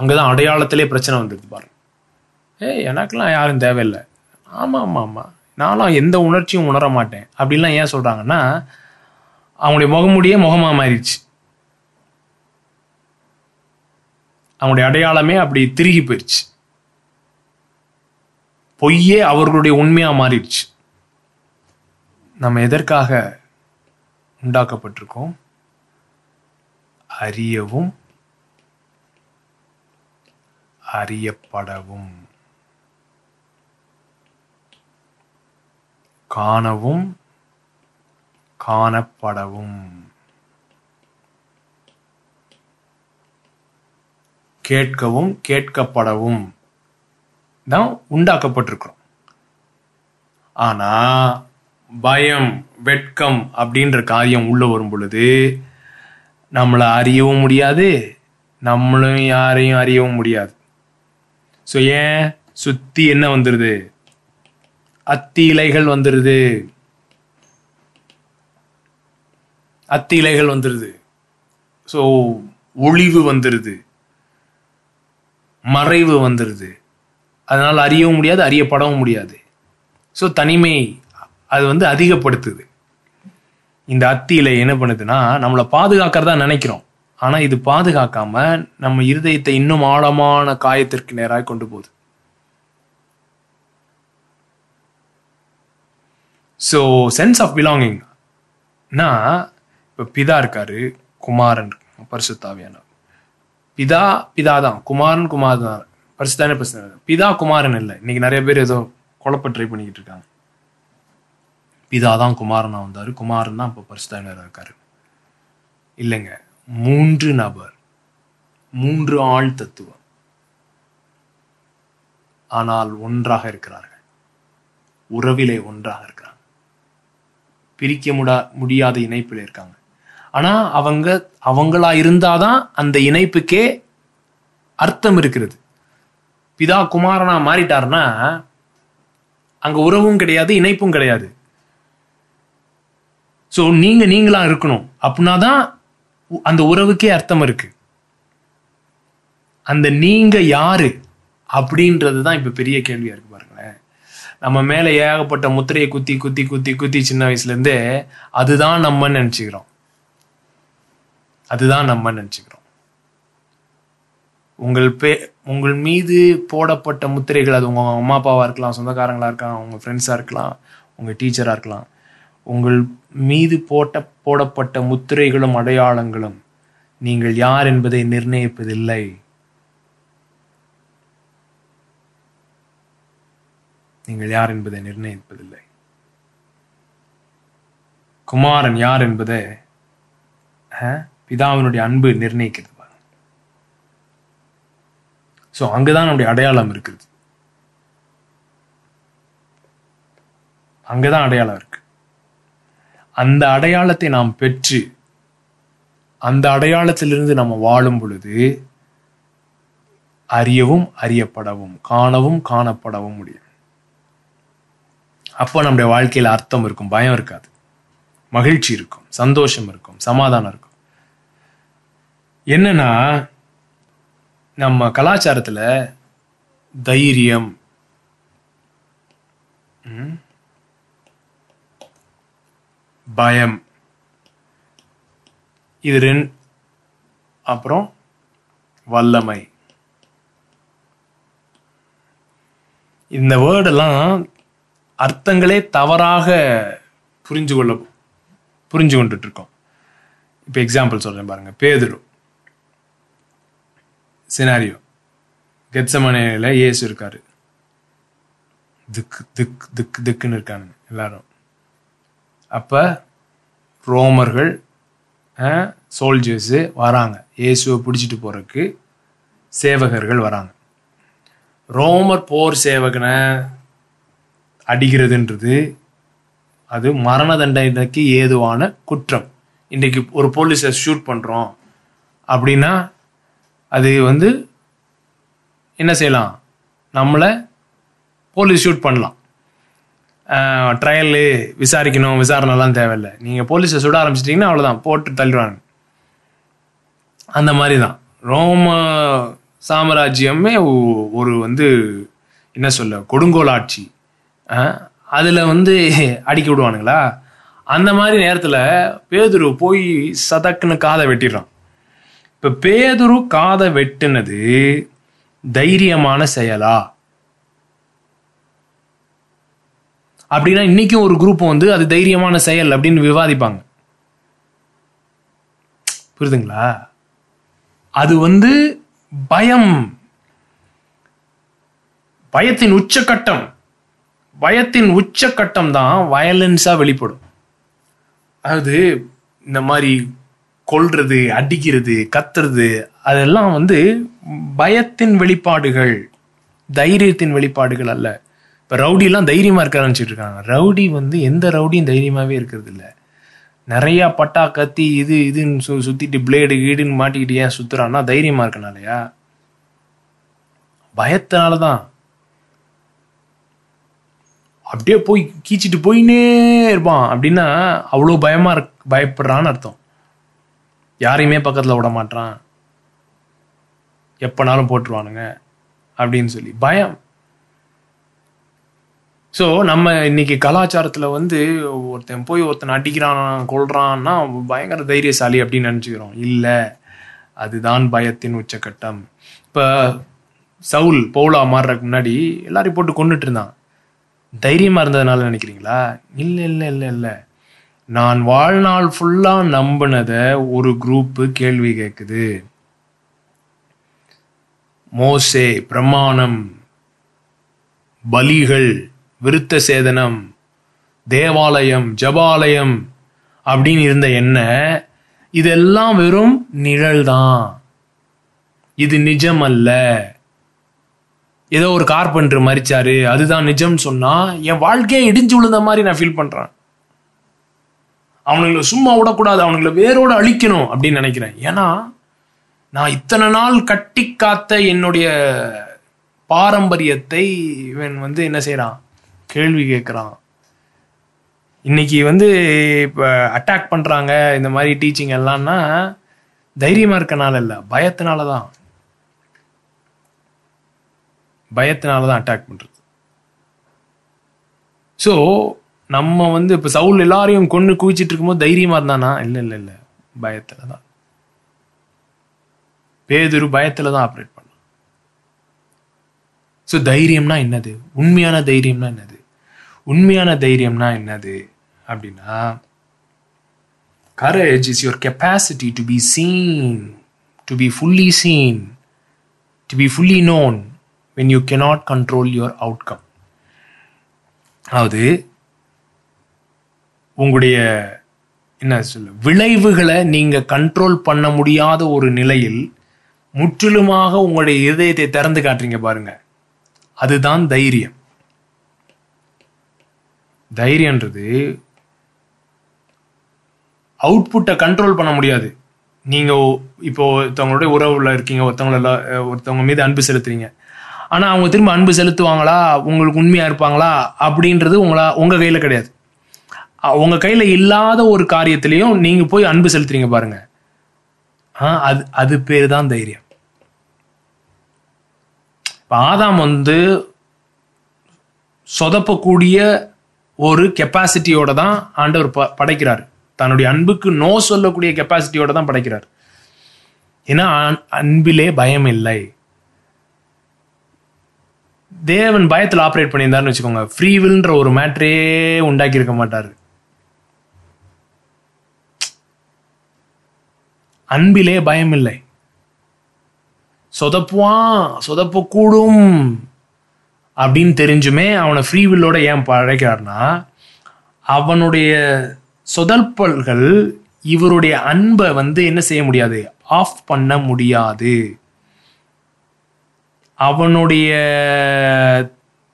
அங்கதான் அடையாளத்திலே பிரச்சனை வந்தது பாரு ஏய் எனக்கெல்லாம் யாரும் தேவையில்லை. ஆமா ஆமா ஆமா. நானும் எந்த உணர்ச்சியும் உணர மாட்டேன். அப்படிலாம் ஏன் சொல்றாங்கன்னா அவங்களுடைய முகமுடியே முகமா மாறிடுச்சு. அவங்களுடைய அடையாளமே அப்படி திருகி போயிடுச்சு. பொய்யே அவர்களுடைய உண்மையா மாறிடுச்சு. நம்ம எதற்காக உண்டாக்கப்பட்டிருக்கோம். அறியவும் அறியப்படவும். காணவும் காணப்படவும். கேட்கவும் கேட்கப்படவும். தான் உண்டாக்கப்பட்டிருக்கிறோம். ஆனால் பயம் வெட்கம் அப்படின்ற காரியம் உள்ளே வரும் பொழுது நம்மளை அறியவும் முடியாது நம்மளும் யாரையும் அறியவும் முடியாது. ஸோ ஏன்? சுத்தி என்ன வந்துடுது அத்தி இலைகள் வந்துடுது அத்தி இலைகள் வந்துடுது ஸோ ஒளிவு வந்துடுது மறைவு வந்துடுது அதனால் அறியவும் முடியாது அறியப்படவும் முடியாது. ஸோ தனிமை அது வந்து அதிகப்படுத்துது. இந்த அத்தியில என்ன பண்ணுதுன்னா நம்மளை பாதுகாக்கிறதா நினைக்கிறோம். ஆனா இது பாதுகாக்காம நம்ம இருதயத்தை இன்னும் ஆழமான காயத்திற்கு நேராக கொண்டு போகுது. ஸோ சென்ஸ் ஆஃப் பிலாங்கிங்னா இப்போ பிதா இருக்காரு குமாரன் பரிசுத்தாவியான பிதா பிதா தான் குமாரன். குமார் தான் பரிசுத்தானே பரிசுத்தான பிதா குமாரன் இல்லை. இன்னைக்கு நிறைய பேர் ஏதோ குழப்ப ட்ரை பண்ணிக்கிட்டு இருக்காங்க. பிதா தான் குமாரனா வந்தாரு. குமாரன் தான் இப்போ பரிசுத்தானர் இருக்காரு இல்லைங்க மூன்று நபர் மூன்று ஆள் தத்துவம். ஆனால் ஒன்றாக இருக்கிறார்கள். உறவிலே ஒன்றாக இருக்கிறாங்க. பிரிக்க முடா முடியாத இணைப்பில் இருக்காங்க. ஆனா அவங்க அவங்களா இருந்தாதான் அந்த இணைப்புக்கே அர்த்தம் இருக்கிறது. பிதா குமாரனா மாறிட்டாருன்னா அங்க உறவும் கிடையாது இணைப்பும் கிடையாது. ஸோ நீங்கள் நீங்களாக இருக்கணும். அப்படின்னா தான் அந்த உறவுக்கே அர்த்தம் இருக்கு. அந்த நீங்கள் யாரு? அப்படின்றது தான் இப்போ பெரிய கேள்வியாக இருக்கு பாருங்களேன். நம்ம மேலே ஏகப்பட்ட முத்திரையை குத்தி குத்தி குத்தி குத்தி சின்ன வயசுலேருந்தே அதுதான் நம்மன்னு நினச்சிக்கிறோம். அதுதான் நம்ம நினச்சிக்கிறோம். உங்கள் பே உங்கள் மீது போடப்பட்ட முத்திரைகள் அது உங்கள் அம்மா அப்பாவாக இருக்கலாம் சொந்தக்காரங்களாக இருக்கலாம் உங்கள் ஃப்ரெண்ட்ஸாக இருக்கலாம் உங்கள் டீச்சராக இருக்கலாம் உங்கள் மீது போட்ட போடப்பட்ட முத்திரைகளும் அடையாளங்களும் நீங்கள் யார் என்பதை நிர்ணயிப்பதில்லை. நீங்கள் யார் என்பதை நிர்ணயிப்பதில்லை. குமாரன் யார் என்பதை அஹ், பிதாவினுடைய அன்பு நிர்ணயிக்கிறது பாருங்க. ஸோ அங்கதான் நம்முடைய அடையாளம் இருக்குது அங்கதான் அடையாளம் இருக்கு. அந்த அடையாளத்தை நாம் பெற்று அந்த அடையாளத்திலிருந்து நம்ம வாழும் பொழுது அறியவும் அறியப்படவும் காணவும் காணப்படவும் முடியும். அப்போ நம்முடைய வாழ்க்கையில அர்த்தம் இருக்கும் பயம் இருக்காது. மகிழ்ச்சி இருக்கும் சந்தோஷம் இருக்கும் சமாதானம் இருக்கும். என்னன்னா நம்ம கலாச்சாரத்துல தைரியம் உம் பயம். இது ரெண்டு அப்புறம் வல்லமை. இந்த வேர்டெல்லாம் அர்த்தங்களே தவறாக புரிஞ்சு கொள்ள புரிஞ்சு கொண்டுட்டு இருக்கோம் இப்போ எக்ஸாம்பிள் சொல்கிறேன் பாருங்க. பேதுரு. சினாரியோ கெட்சமனையில் இயேசு இருக்காரு. திக்கு திக் திக்கு திக்குன்னு இருக்கானுங்க எல்லாரும். அப்போ ரோமர்கள் சோல்ஜர்ஸு வராங்க. இயேசுவை பிடிச்சிட்டு போகிறதுக்கு சேவகர்கள் வராங்க. ரோமர் போர் சேவகனை அடிக்கிறதுன்றது அது மரண தண்டனைக்கு ஏதுவான குற்றம். இன்றைக்கு ஒரு போலீஸை ஷூட் பண்ணுறோம் அப்படின்னா அது வந்து என்ன செய்யலாம்? நம்மளை போலீஸ் ஷூட் பண்ணலாம். ட்ரையலு விசாரிக்கணும் விசாரணைலாம் தேவையில்லை. நீங்கள் போலீஸை சுட ஆரம்பிச்சிட்டிங்கன்னா அவ்வளோதான் போட்டு தள்ளிடுவாங்க. அந்த மாதிரி தான் ரோம சாம்ராஜ்யமே ஒரு வந்து என்ன சொல்ல கொடுங்கோல் ஆட்சி. அதில் வந்து அடிக்க விடுவானுங்களா? அந்த மாதிரி நேரத்தில் பேதுரு போய் சதக்குன்னு காதை வெட்டிடுறான். இப்போ பேதுரு காதை வெட்டுனது தைரியமான செயலா? அப்படின்னா இன்னைக்கும் ஒரு குரூப் வந்து அது தைரியமான செயல் அப்படின்னு விவாதிப்பாங்க. புரியுதுங்களா? அது வந்து பயம். பயத்தின் உச்சக்கட்டம் பயத்தின் உச்சக்கட்டம் தான் வயலன்ஸா வெளிப்படும். அதாவது இந்த மாதிரி கொல்றது அடிக்கிறது கத்துறது அதெல்லாம் வந்து பயத்தின் வெளிப்பாடுகள் தைரியத்தின் வெளிப்பாடுகள் அல்ல. இப்போ ரவுடிலாம் தைரியமா இருக்க ஆரம்பிச்சிட்டு இருக்காங்க. ரவுடி வந்து எந்த ரவுடியும் தைரியமாவே இருக்கிறது இல்லை. நிறைய பட்டா கத்தி இது இதுன்னு சு சுத்திட்டு பிளேடு கீடுன்னு மாட்டிக்கிட்டு ஏன் சுத்துறான்னா தைரியமா இருக்கனாலயா? பயத்தினால தான் அப்படியே போய் கீச்சிட்டு போயினே இருப்பான். அப்படின்னா அவ்வளோ பயமா இருக் பயப்படுறான்னு அர்த்தம். யாரையுமே பக்கத்துல விட மாட்டான் எப்பனாலும் போட்டுருவானுங்க. அப்படின்னு சொல்லி. பயம் ஸோ நம்ம இன்னைக்கு கலாச்சாரத்தில் வந்து ஒருத்தன் போய் ஒருத்தன் அடிக்கிறான் கொள்றான்னா பயங்கர தைரியசாலி அப்படின்னு நினச்சிக்கிறோம். இல்லை அதுதான் பயத்தின் உச்சக்கட்டம். இப்போ சவுல் பவுலா மாறுறதுக்கு முன்னாடி எல்லாரையும் போட்டு கொண்டுட்டு இருந்தான். தைரியமாக இருந்ததுனால நினைக்கிறீங்களா? இல்லை இல்லை இல்லை இல்லை. நான் வாழ்நாள் ஃபுல்லாக நம்பினதை ஒரு குரூப்பு கேள்வி கேட்குது மோசே பிரமாணம் பலிகள் விருத்த சேதனம் தேவாலயம் ஜபாலயம் அப்படின்னு இருந்த என்ன இதெல்லாம் வெறும் நிழல் தான். இது நிஜம் அல்ல. ஏதோ ஒரு கார்பெண்டர் மறிச்சாரு அதுதான் நிஜம் சொன்னா என் வாழ்க்கையை இடிஞ்சு விழுந்த மாதிரி நான் ஃபீல் பண்றேன். அவனுங்களை சும்மா விடக்கூடாது அவனுங்களை வேரோட அழிக்கணும் அப்படின்னு நினைக்கிறேன். ஏன்னா நான் இத்தனை நாள் கட்டி காத்த என்னுடைய பாரம்பரியத்தை இவன் வந்து என்ன செய்யறான் கேள்வி கேட்குறான் இன்னைக்கு வந்து இப்போ அட்டாக் பண்றாங்க இந்த மாதிரி டீச்சிங் எல்லாம்னா தைரியமா இருக்கனால இல்லை பயத்தினால தான் பயத்தினால தான் அட்டாக் பண்றது. ஸோ நம்ம வந்து இப்போ சவுல் எல்லாரையும் கொண்டு குவிச்சிட்டு இருக்கும்போது தைரியமா இருந்தானா? இல்லை இல்லை இல்லை. பயத்துல தான் பேதுரு பயத்துல தான் ஆப்ரேட் பண்ணான் ஸோ தைரியம்னா என்னது? உண்மையான தைரியம்னா என்னது? உண்மையான தைரியம்னா என்னது? அப்படின்னா courage is your capacity to be seen to be fully seen to be fully known when you cannot control your outcome அதாவது உங்களுடைய என்ன சொல்ல விளைவுகளை நீங்கள் கண்ட்ரோல் பண்ண முடியாத ஒரு நிலையில் முற்றிலுமாக உங்களுடைய இதயத்தை திறந்து காட்டுறீங்க பாருங்க. அதுதான் தைரியம். தைரியன்றது அவுட்புட்டை கண்ட்ரோல் பண்ண முடியாது. நீங்க இப்போ ஒருத்தவங்களுடைய உறவுல இருக்கீங்க ஒருத்தவங்கள ஒருத்தவங்க மீது அன்பு செலுத்துறீங்க. ஆனா அவங்க திரும்ப அன்பு செலுத்துவாங்களா? உங்களுக்கு உண்மையா இருப்பாங்களா? அப்படின்றது உங்களா உங்க கையில கிடையாது. உங்கள் உங்க கையில இல்லாத ஒரு காரியத்திலையும் நீங்க போய் அன்பு செலுத்துறீங்க பாருங்க. ஆ, அது அது பேர் தான் தைரியம். இப்போ ஆதாம் வந்து சொதப்பக்கூடிய ஒரு கெப்பாசிட்டியோட தான் ஆண்டவர் ப- படைக்கிறார். தன்னுடைய அன்புக்கு நோ சொல்லக்கூடிய கெப்பாசிட்டியோட தான் படைக்கிறார். ஏன்னா அன்பிலே பயம் இல்லை. தேவன் பயத்தில் ஆப்ரேட் பண்ணியிருந்தாருன்னு வச்சுக்கோங்க. ஃப்ரீவில்ன்ற ஒரு மேட்ரே உண்டாக்கி இருக்க மாட்டார். அன்பிலே பயம் இல்லை. சொதப்புவான் சொதப்பக்கூடும். அப்படின்னு தெரிஞ்சுமே அவனை ஃப்ரீ வில்லோட ஏன் பழைக்கிறார்னா அவனுடைய சொதல்பல்கள் இவருடைய அன்பை வந்து என்ன செய்ய முடியாது? ஆஃப் பண்ண முடியாது. அவனுடைய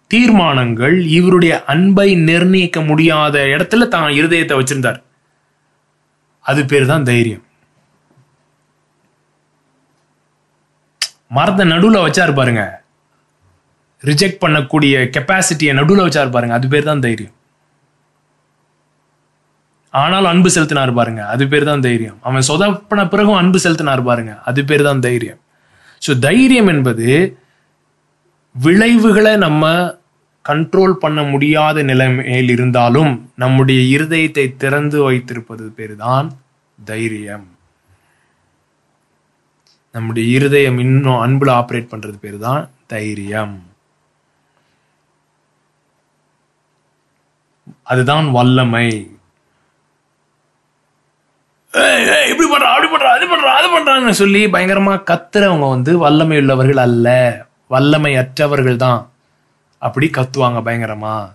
தீர்மானங்கள் இவருடைய அன்பை நிர்ணயிக்க முடியாத இடத்துல தான் இருதயத்தை வச்சிருந்தார். அது பேர் தான் தைரியம். மரத்தை நடுவில் வச்சாரு பாருங்க. ரிஜெக்ட் பண்ணக்கூடிய கெப்பாசிட்டியை நடுவில் வச்சார் பாருங்க. அது பேர் தான் தைரியம். ஆனாலும் அன்பு செலுத்தினார் பாருங்க. அது பேர் தான் தைரியம். அவன் சொதப்பின பிறகும் அன்பு செலுத்தினார் பாருங்க. அது பேர் தான் தைரியம். ஸோ தைரியம் என்பது விளைவுகளை நம்ம கண்ட்ரோல் பண்ண முடியாத நிலைமையில் இருந்தாலும் நம்முடைய இருதயத்தை திறந்து வைத்திருப்பது பேர் தான் தைரியம். நம்முடைய இருதயம் இன்னும் அன்புல ஆப்ரேட் பண்றது பேர் தான் தைரியம். அதுதான் வல்லமை. இப்படி பண்றா அப்படி பண்றா அது பண்றா அது பண்றான்னு சொல்லி பயங்கரமா கத்துறவங்க வந்து வல்லமை உள்ளவர்கள் அல்ல. வல்லமை அற்றவர்கள் தான். அப்படி கத்துவாங்க பயங்கரமா.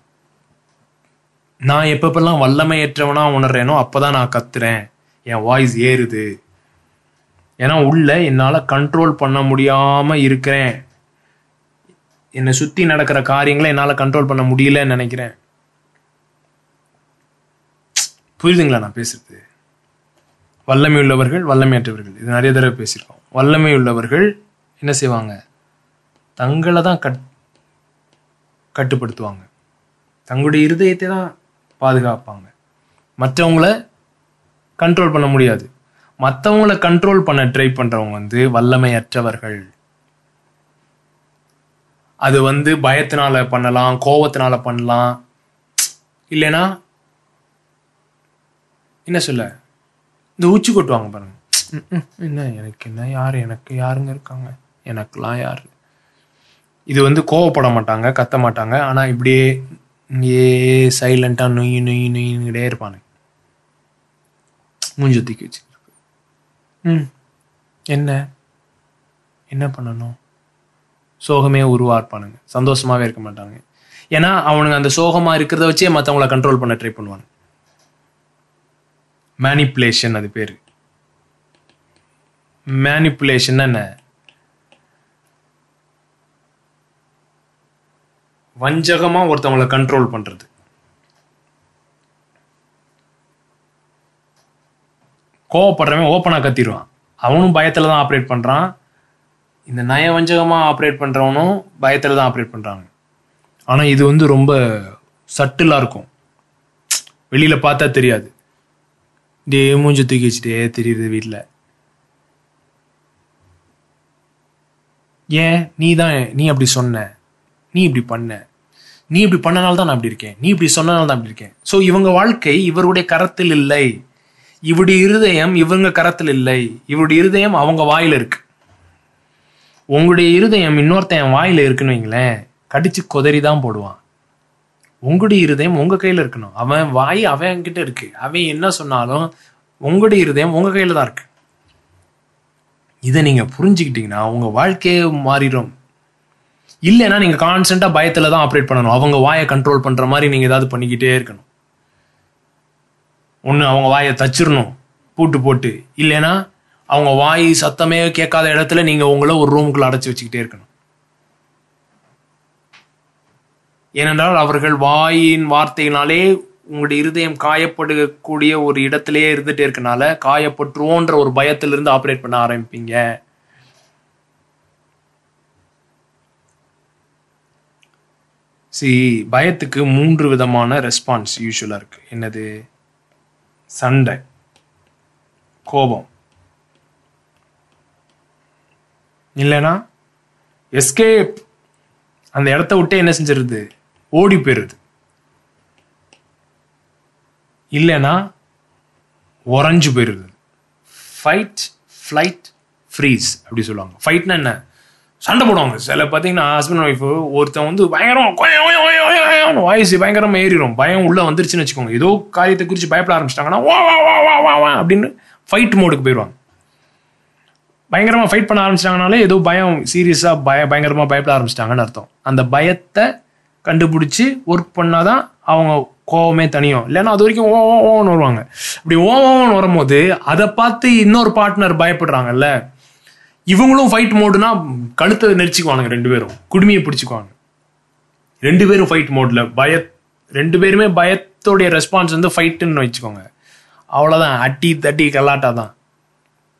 நான் எப்பப்பெல்லாம் வல்லமையற்றவனா உணர்றேனோ அப்பதான் நான் கத்துறேன். என் வாய்ஸ் ஏறுது. ஏன்னா உள்ள என்னால கண்ட்ரோல் பண்ண முடியாம இருக்கிறேன். என்னை சுத்தி நடக்கிற காரியங்களை என்னால கண்ட்ரோல் பண்ண முடியலன்னு நினைக்கிறேன். புரியுதுங்களா நான் பேசுறது? வல்லமை உள்ளவர்கள் வல்லமையற்றவர்கள். இது நிறைய தடவை பேசியிருக்கோம். வல்லமை உள்ளவர்கள் என்ன செய்வாங்க? தங்களை தான் கட் கட்டுப்படுத்துவாங்க. தங்களுடைய இருதயத்தை தான் பாதுகாப்பாங்க. மற்றவங்கள கண்ட்ரோல் பண்ண முடியாது. மற்றவங்கள கண்ட்ரோல் பண்ண ட்ரை பண்ணுறவங்க வந்து வல்லமையற்றவர்கள். அது வந்து பயத்தினால பண்ணலாம் கோவத்தினால பண்ணலாம். இல்லைன்னா என்ன சொல்ல? இந்த உச்சி கொட்டுவாங்க பாருங்க. என்ன எனக்கு என்ன யார் எனக்கு யாருங்க இருக்காங்க? எனக்குலாம் யார்? இது வந்து கோவப்பட மாட்டாங்க கத்த மாட்டாங்க. ஆனால் இப்படியே ஏ சைலண்ட்டாக நொய் நொய் நொய்கிட்டே இருப்பானு மூஞ்சி தூக்கி வச்சு ம். என்ன? என்ன பண்ணணும்? சோகமே உருவாப்பானுங்க சந்தோஷமாகவே இருக்க மாட்டாங்க ஏன்னா அவனுங்க அந்த சோகமாக இருக்கிறத வச்சே மற்றவங்கள கண்ட்ரோல் பண்ண ட்ரை பண்ணுவாங்க மேனிப்புலேஷன் அது பேர். மேனிப்புலேஷன் என்ன? வஞ்சகமாக ஒருத்தவங்கள கண்ட்ரோல் பண்ணுறது கோவப்படுறவன் ஓப்பனாக கத்திடுவான். அவனும் பயத்தில் தான் ஆப்ரேட் பண்ணுறான் இந்த நய வஞ்சகமாக ஆப்ரேட் பண்ணுறவனும் பயத்தில் தான் ஆப்ரேட் பண்ணுறாங்க ஆனால் இது வந்து ரொம்ப சட்டிலாக இருக்கும். வெளியில் பார்த்தா தெரியாது. டே மூஞ்சி தூக்கி வச்சுட்டே தெரியுது வீட்டில் ஏன்? நீ தான் நீ அப்படி சொன்ன. நீ இப்படி பண்ண. நீ இப்படி பண்ணனால தான் நான் அப்படி இருக்கேன். நீ இப்படி சொன்னனால தான் அப்படி இருக்கேன். ஸோ இவங்க வாழ்க்கை இவருடைய கரத்தில் இல்லை. இவருடைய இருதயம் இவங்க கரத்தில் இல்லை. இவருடைய இருதயம் அவங்க வாயில் இருக்கு. உங்களுடைய இருதயம் இன்னொருத்தன் வாயில் இருக்குன்னு வைங்களேன் கடிச்சு கொதறி தான் போடுவான். உங்களுடைய இருதயம் உங்க கையில இருக்கணும். அவன் வாய் அவன் கிட்ட இருக்கு. அவன் என்ன சொன்னாலும் உங்களுடைய இருதயம் உங்க கையில தான் இருக்கு. இதை நீங்க புரிஞ்சுக்கிட்டீங்கன்னா உங்க வாழ்க்கையே மாறிடும். இல்லைன்னா நீங்க கான்ஸ்டன்டா பயத்துல தான் ஆப்ரேட் பண்ணணும். அவங்க வாயை கண்ட்ரோல் பண்ற மாதிரி நீங்க ஏதாவது பண்ணிக்கிட்டே இருக்கணும். ஒன்று அவங்க வாயை தச்சிடணும் பூட்டு போட்டு. இல்லைன்னா அவங்க வாய் சத்தமே கேட்காத இடத்துல நீங்க உங்களை ஒரு ரூமுக்குள்ள அடைச்சி வச்சுக்கிட்டே இருக்கணும். ஏனென்றால் அவர்கள் வாயின் வார்த்தையினாலே உங்களுடைய இருதயம் காயப்படக்கூடிய ஒரு இடத்திலேயே இருந்துட்டே இருக்கனால காயப்பட்டுருவோன்ற ஒரு பயத்திலிருந்து ஆப்ரேட் பண்ண ஆரம்பிப்பீங்க. சி பயத்துக்கு மூன்று விதமான ரெஸ்பான்ஸ் யூஸ்வலாக இருக்கு. என்னது? சண்டை கோபம். இல்லைனா எஸ்கேப் அந்த இடத்த விட்டு என்ன செஞ்சிருது? ஓடி போயிருது. இல்லைன்னா உறைஞ்சு போயிருது. ஃபைட் ஃப்ளைட் ஃப்ரீஸ் அப்படி சொல்லுவாங்க. ஃபைட்னா என்ன? சண்டை போடுவாங்க. சில பார்த்தீங்கன்னா ஹஸ்பண்ட் ஒய்ஃபு ஒருத்தன் வந்து பயங்கரம் வாய்ஸ் பயங்கரமாக ஏறிடும் பயம் உள்ளே வந்துருச்சுன்னு வச்சுக்கோங்க. ஏதோ காரியத்தை குறித்து பயப்பட ஆரம்பிச்சிட்டாங்கன்னா வா வா வா வா வா வா அப்படின்னு ஃபைட் மோடுக்கு போயிடுவாங்க பயங்கரமாக ஃபைட் பண்ண ஆரம்பிச்சிட்டாங்கனாலே ஏதோ பயம் சீரியஸாக பய பயங்கரமாக பயப்பட ஆரம்பிச்சிட்டாங்கன்னு அர்த்தம். அந்த பயத்தை கண்டுபிடிச்சி ஒர்க் பண்ணால் தான் அவங்க கோவமே தனியும் இல்லைன்னா அது வரைக்கும் ஓ ஓன்னு வருவாங்க. அப்படி ஓ ஓன்னு வரும்போது அதை பார்த்து இன்னொரு பார்ட்னர் பயப்படுறாங்கல்ல இவங்களும் ஃபைட் மோடுனா கழுத்தை நெரிச்சிக்குவானுங்க ரெண்டு பேரும். குடுமையை பிடிச்சிக்குவாங்க. ரெண்டு பேரும் ஃபைட் மோடில் பய ரெண்டு பேருமே பயத்தோடைய ரெஸ்பான்ஸ் வந்து ஃபைட்டுன்னு வச்சுக்கோங்க. அவ்வளோதான் அட்டி தட்டி கலாட்டா தான்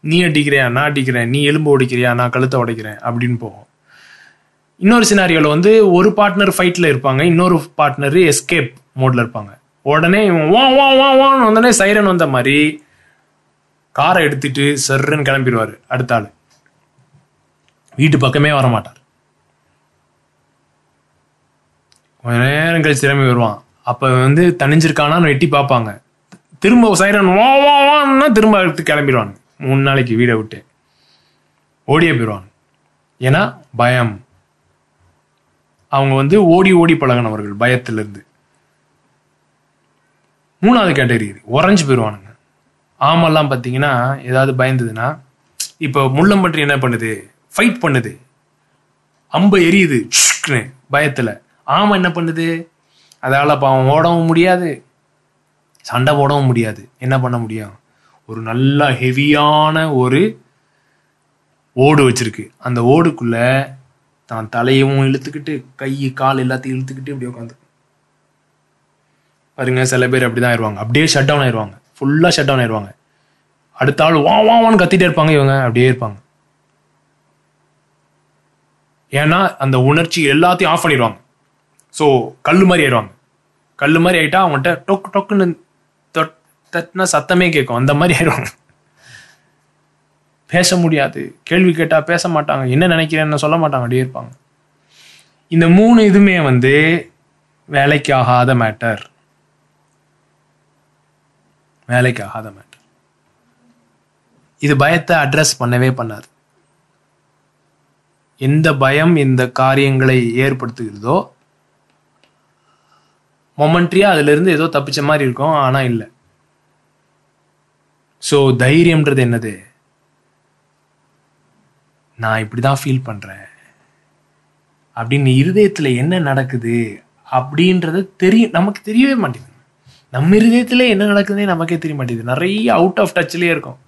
நீ அடிக்கிறியா? நான் அடிக்கிறேன். நீ எலும்பு உடைக்கிறியா நான் கழுத்தை உடைக்கிறேன். அப்படின்னு போகும். இன்னொரு சினாரியோவில் வந்து ஒரு பார்ட்னர் ஃபைட்டில் இருப்பாங்க இன்னொரு பார்ட்னர் எஸ்கேப் மோடில் இருப்பாங்க. உடனே இவன் வா வா வா வான்னு வந்தோடனே சைரன் வந்த மாதிரி காரை எடுத்துட்டு சர்ன்னு கிளம்பிடுவார் அடுத்த ஆள். வீட்டு பக்கமே வர மாட்டார் கொஞ்ச நேரம் கழிச்சு திரும்பி வருவான். அப்போ வந்து தனிஞ்சிருக்கானான்னு வெட்டி பார்ப்பாங்க. திரும்ப சைரன் வா வா வான்னா திரும்ப எடுத்து கிளம்பிடுவாங்க. மூணு நாளைக்கு வீடை விட்டு. ஓடியே போயிடுவாங்க. ஏன்னா பயம். அவங்க வந்து ஓடி ஓடி பழகினவர்கள் பயத்திலிருந்து. மூணாவது கேட்டகரி உறைஞ்சு போயிடுவானுங்க ஆமெல்லாம் பார்த்தீங்கன்னா ஏதாவது பயந்ததுன்னா இப்போ முள்ளம்பன்றி என்ன பண்ணுது? ஃபைட் பண்ணுது. அம்பு எரியுது. பயத்தில். ஆமை என்ன பண்ணுது? அதால் பாவம் ஓடவும் முடியாது. சண்டை போடவும் முடியாது. என்ன பண்ண முடியும்? ஒரு நல்ல ஹெவியான ஒரு ஓடு வச்சிருக்கு. அந்த ஓடுக்குள்ள தான் தலையவும் இழுத்துக்கிட்டு கை கால் எல்லாத்தையும் இழுத்துக்கிட்டு இப்படி உட்காந்து பாருங்க சில பேர் அப்படிதான் ஆயிடுவாங்க அப்படியே ஷட் டவுன் ஆயிடுவாங்க ஃபுல்லாக ஷட் டவுன் ஆயிடுவாங்க அடுத்த ஆள் வா வா வான்னு கத்திட்டே இருப்பாங்க இவங்க. அப்படியே இருப்பாங்க. ஏன்னா அந்த உணர்ச்சி எல்லாத்தையும் ஆஃப் பண்ணிடுவாங்க. ஸோ கல் மாதிரி ஆயிடுவாங்க கல் மாதிரி ஆயிட்டா அவங்கள்ட்ட டொக்கு டொக்குன்னு தொட் தட்டினா சத்தமே கேட்கும். அந்த மாதிரி ஆயிடுவாங்க பேச முடியாது. கேள்வி கேட்டால் பேச மாட்டாங்க. என்ன நினைக்கிறேன்னு சொல்ல மாட்டாங்க. அப்படியே இருப்பாங்க. இந்த மூணு இதுமே வந்து வேலைக்கு ஆகாத மேட்டர் வேலைக்கு ஆகாத மேட்டர் இது பயத்தை அட்ரஸ் பண்ணவே பண்ணாது. எந்த பயம் இந்த காரியங்களை ஏற்படுத்துகிறதோ மொமெண்ட்ரியா அதுல இருந்து ஏதோ தப்பிச்ச மாதிரி இருக்கும். ஆனால் இல்லை. ஸோ தைரியம்ன்றது என்னது? நான் இப்படி தான் ஃபீல் பண்றேன். அப்படின்னு இருதயத்தில் என்ன நடக்குது அப்படின்றது தெரியும் நமக்கு தெரியவே மாட்டேங்குது. நம்ம இருதயத்தில் என்ன நடக்குதுன்னே நமக்கே தெரிய மாட்டேங்குது. நிறைய அவுட் ஆஃப் டச்லயே இருக்கும்.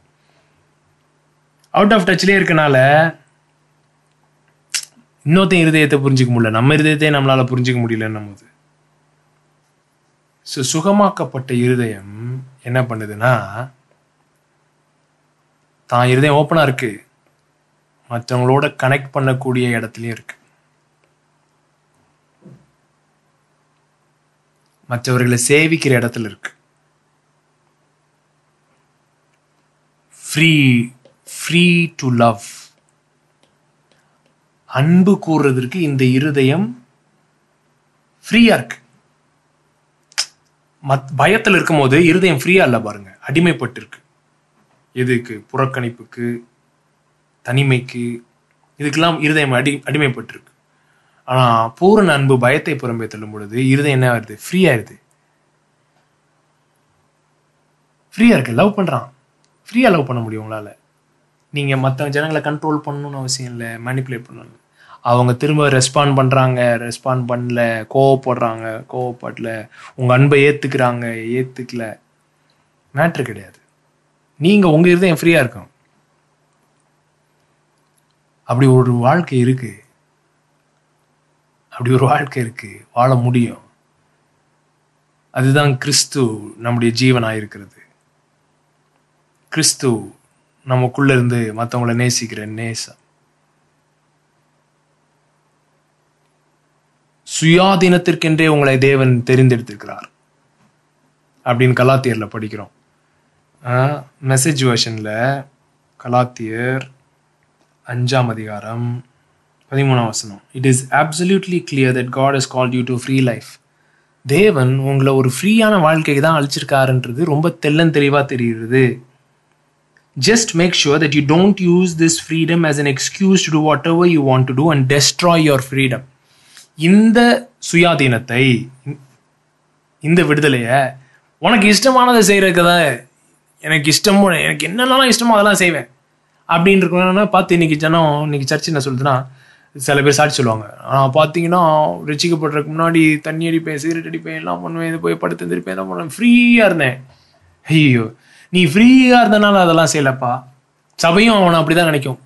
அவுட் ஆஃப் டச்லயே இருக்கனால இன்னொருத்தன் இருதயத்தை புரிஞ்சிக்க முடியல. நம்ம இருதயத்தை நம்மளால புரிஞ்சிக்க முடியலன்னும் போது. ஸோ சுகமாக்கப்பட்ட இருதயம் என்ன பண்ணுதுன்னா தான் இருதயம் ஓப்பனாக இருக்கு. மற்றவங்களோட கனெக்ட் பண்ணக்கூடிய இடத்துலையும் இருக்கு. மற்றவர்களை சேவிக்கிற இடத்துல இருக்கு. ஃப்ரீ ஃப்ரீ டு லவ் அன்பு கூறுறதற்கு இந்த இருதயம் ஃப்ரீயா இருக்கு. மத் பயத்தில் இருக்கும்போது இருதயம் ஃப்ரீயா இல்லை பாருங்க. அடிமைப்பட்டு இருக்கு எதுக்கு? புறக்கணிப்புக்கு தனிமைக்கு இதுக்கெல்லாம் இருதயம் அடி அடிமைப்பட்டிருக்கு. ஆனால் பூரண அன்பு பயத்தை புறம்பே தள்ளும் பொழுது இருதயம் என்ன ஆயிருது? ஃப்ரீ ஆயிருது. ஃப்ரீயா இருக்கு லவ் பண்ணுறான் ஃப்ரீயா லவ் பண்ண முடியும் உங்களால. நீங்க மற்ற ஜனங்களை கண்ட்ரோல் பண்ணணும்னு அவசியம் இல்லை மேனிப்புலேட் பண்ணணும். அவங்க திரும்ப ரெஸ்பாண்ட் பண்ணுறாங்க ரெஸ்பாண்ட் பண்ணல கோவப்படுறாங்க கோவப்படல உங்கள் அன்பை ஏற்றுக்கிறாங்க ஏற்றுக்கல மேட்ரு கிடையாது. நீங்கள் உங்கள் இருதயம் ஃப்ரீயாக இருக்கும் அப்படி ஒரு வாழ்க்கை இருக்கு. அப்படி ஒரு வாழ்க்கை இருக்கு. வாழ முடியும். அதுதான் கிறிஸ்து நம்முடைய ஜீவனாக இருக்கிறது கிறிஸ்து நமக்குள்ள இருந்து மற்றவங்கள நேசிக்கிற நேசம். சுயாதீனத்திற்கென்றே உங்களை தேவன் தெரிந்தெடுத்திருக்கிறார். அப்படின்னு கலாத்தியர்ல படிக்கிறோம். மெசேஜ் வேர்ஷனில் கலாத்தியர் அஞ்சாம் அதிகாரம் பதிமூணாம் வசனம். It is absolutely clear that God has called you to free life தேவன் உங்களை ஒரு ஃப்ரீயான வாழ்க்கைக்கு தான் அழிச்சிருக்காருன்றது ரொம்ப தெள்ளன் தெளிவாக தெரியுது just make sure that you don't use this freedom as an excuse to do whatever you want to do and destroy your freedom இந்த சுயாதீனத்தை இந்த விடுதலையை உனக்கு இஷ்டமானதை செய்யறதுக்கு தான் எனக்கு இஷ்டமோ எனக்கு என்னென்னலாம் இஷ்டமோ அதெல்லாம் செய்வேன். அப்படின்னு இருக்கணும்னா பார்த்து இன்னைக்கு ஜனம் இன்னைக்கு சர்ச் என்ன சொல்லுதுன்னா சில பேர் சாட்சி சொல்லுவாங்க. ஆனால் பார்த்தீங்கன்னா ரசிக்கப்படுறதுக்கு முன்னாடி தண்ணி அடிப்பேன் சிகரெட் அடிப்பேன் எல்லாம் பண்ணுவேன் இது போய் படுத்து திருப்பேன் எல்லாம் பண்ணுவேன். ஃப்ரீயாக இருந்தேன். ஐயோ நீ ஃப்ரீயாக இருந்தனால அதெல்லாம் செய்யலப்பா. சபையும் அவனை அப்படி தான் நினைக்கும்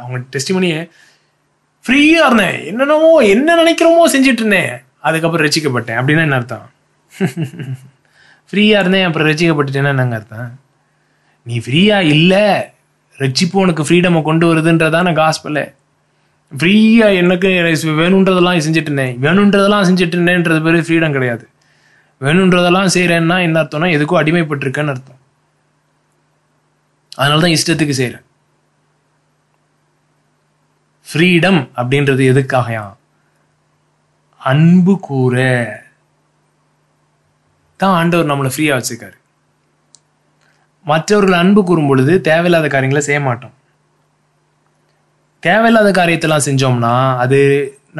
அவங்க டெஸ்டிமனியே ஃப்ரீயாக இருந்தேன். என்னென்னமோ என்ன நினைக்கிறோமோ செஞ்சுட்டு இருந்தேன். அதுக்கப்புறம் ரசிக்கப்பட்டேன். அப்படின்னா என்ன அர்த்தம்? ஃப்ரீயாக இருந்தேன் அப்புறம் ரசிக்கப்பட்டுட்டேன்னா என்னங்க அர்த்தம்? நீ ஃப்ரீயாக இல்லை ரட்சிப்பு உனக்கு ஃப்ரீடமை கொண்டு வருதுன்றதான காஸ்பல்ல ஃப்ரீயாக எனக்கு வேணுன்றதெல்லாம் செஞ்சுட்டு இருந்தேன் வேணுன்றதெல்லாம் செஞ்சுட்டு இருந்தேன்றது பேர் ஃப்ரீடம் கிடையாது. வேணுன்றதெல்லாம் செய்கிறேன்னா என்ன அர்த்தம்னா எதுக்கும் அடிமைப்பட்டிருக்கேன்னு அர்த்தம். அதனால தான் இஷ்டத்துக்கு செய்கிறேன் ஃப்ரீடம் அப்படின்றது எதுக்காகயா? அன்பு கூற. தான் ஆண்டவர் நம்மளை ஃப்ரீயாக வச்சுருக்காரு. மற்றவர்கள் அன்பு கூறும் பொழுது தேவையில்லாத காரியங்களை செய்ய மாட்டோம். தேவையில்லாத காரியத்தெல்லாம் செஞ்சோம்னா அது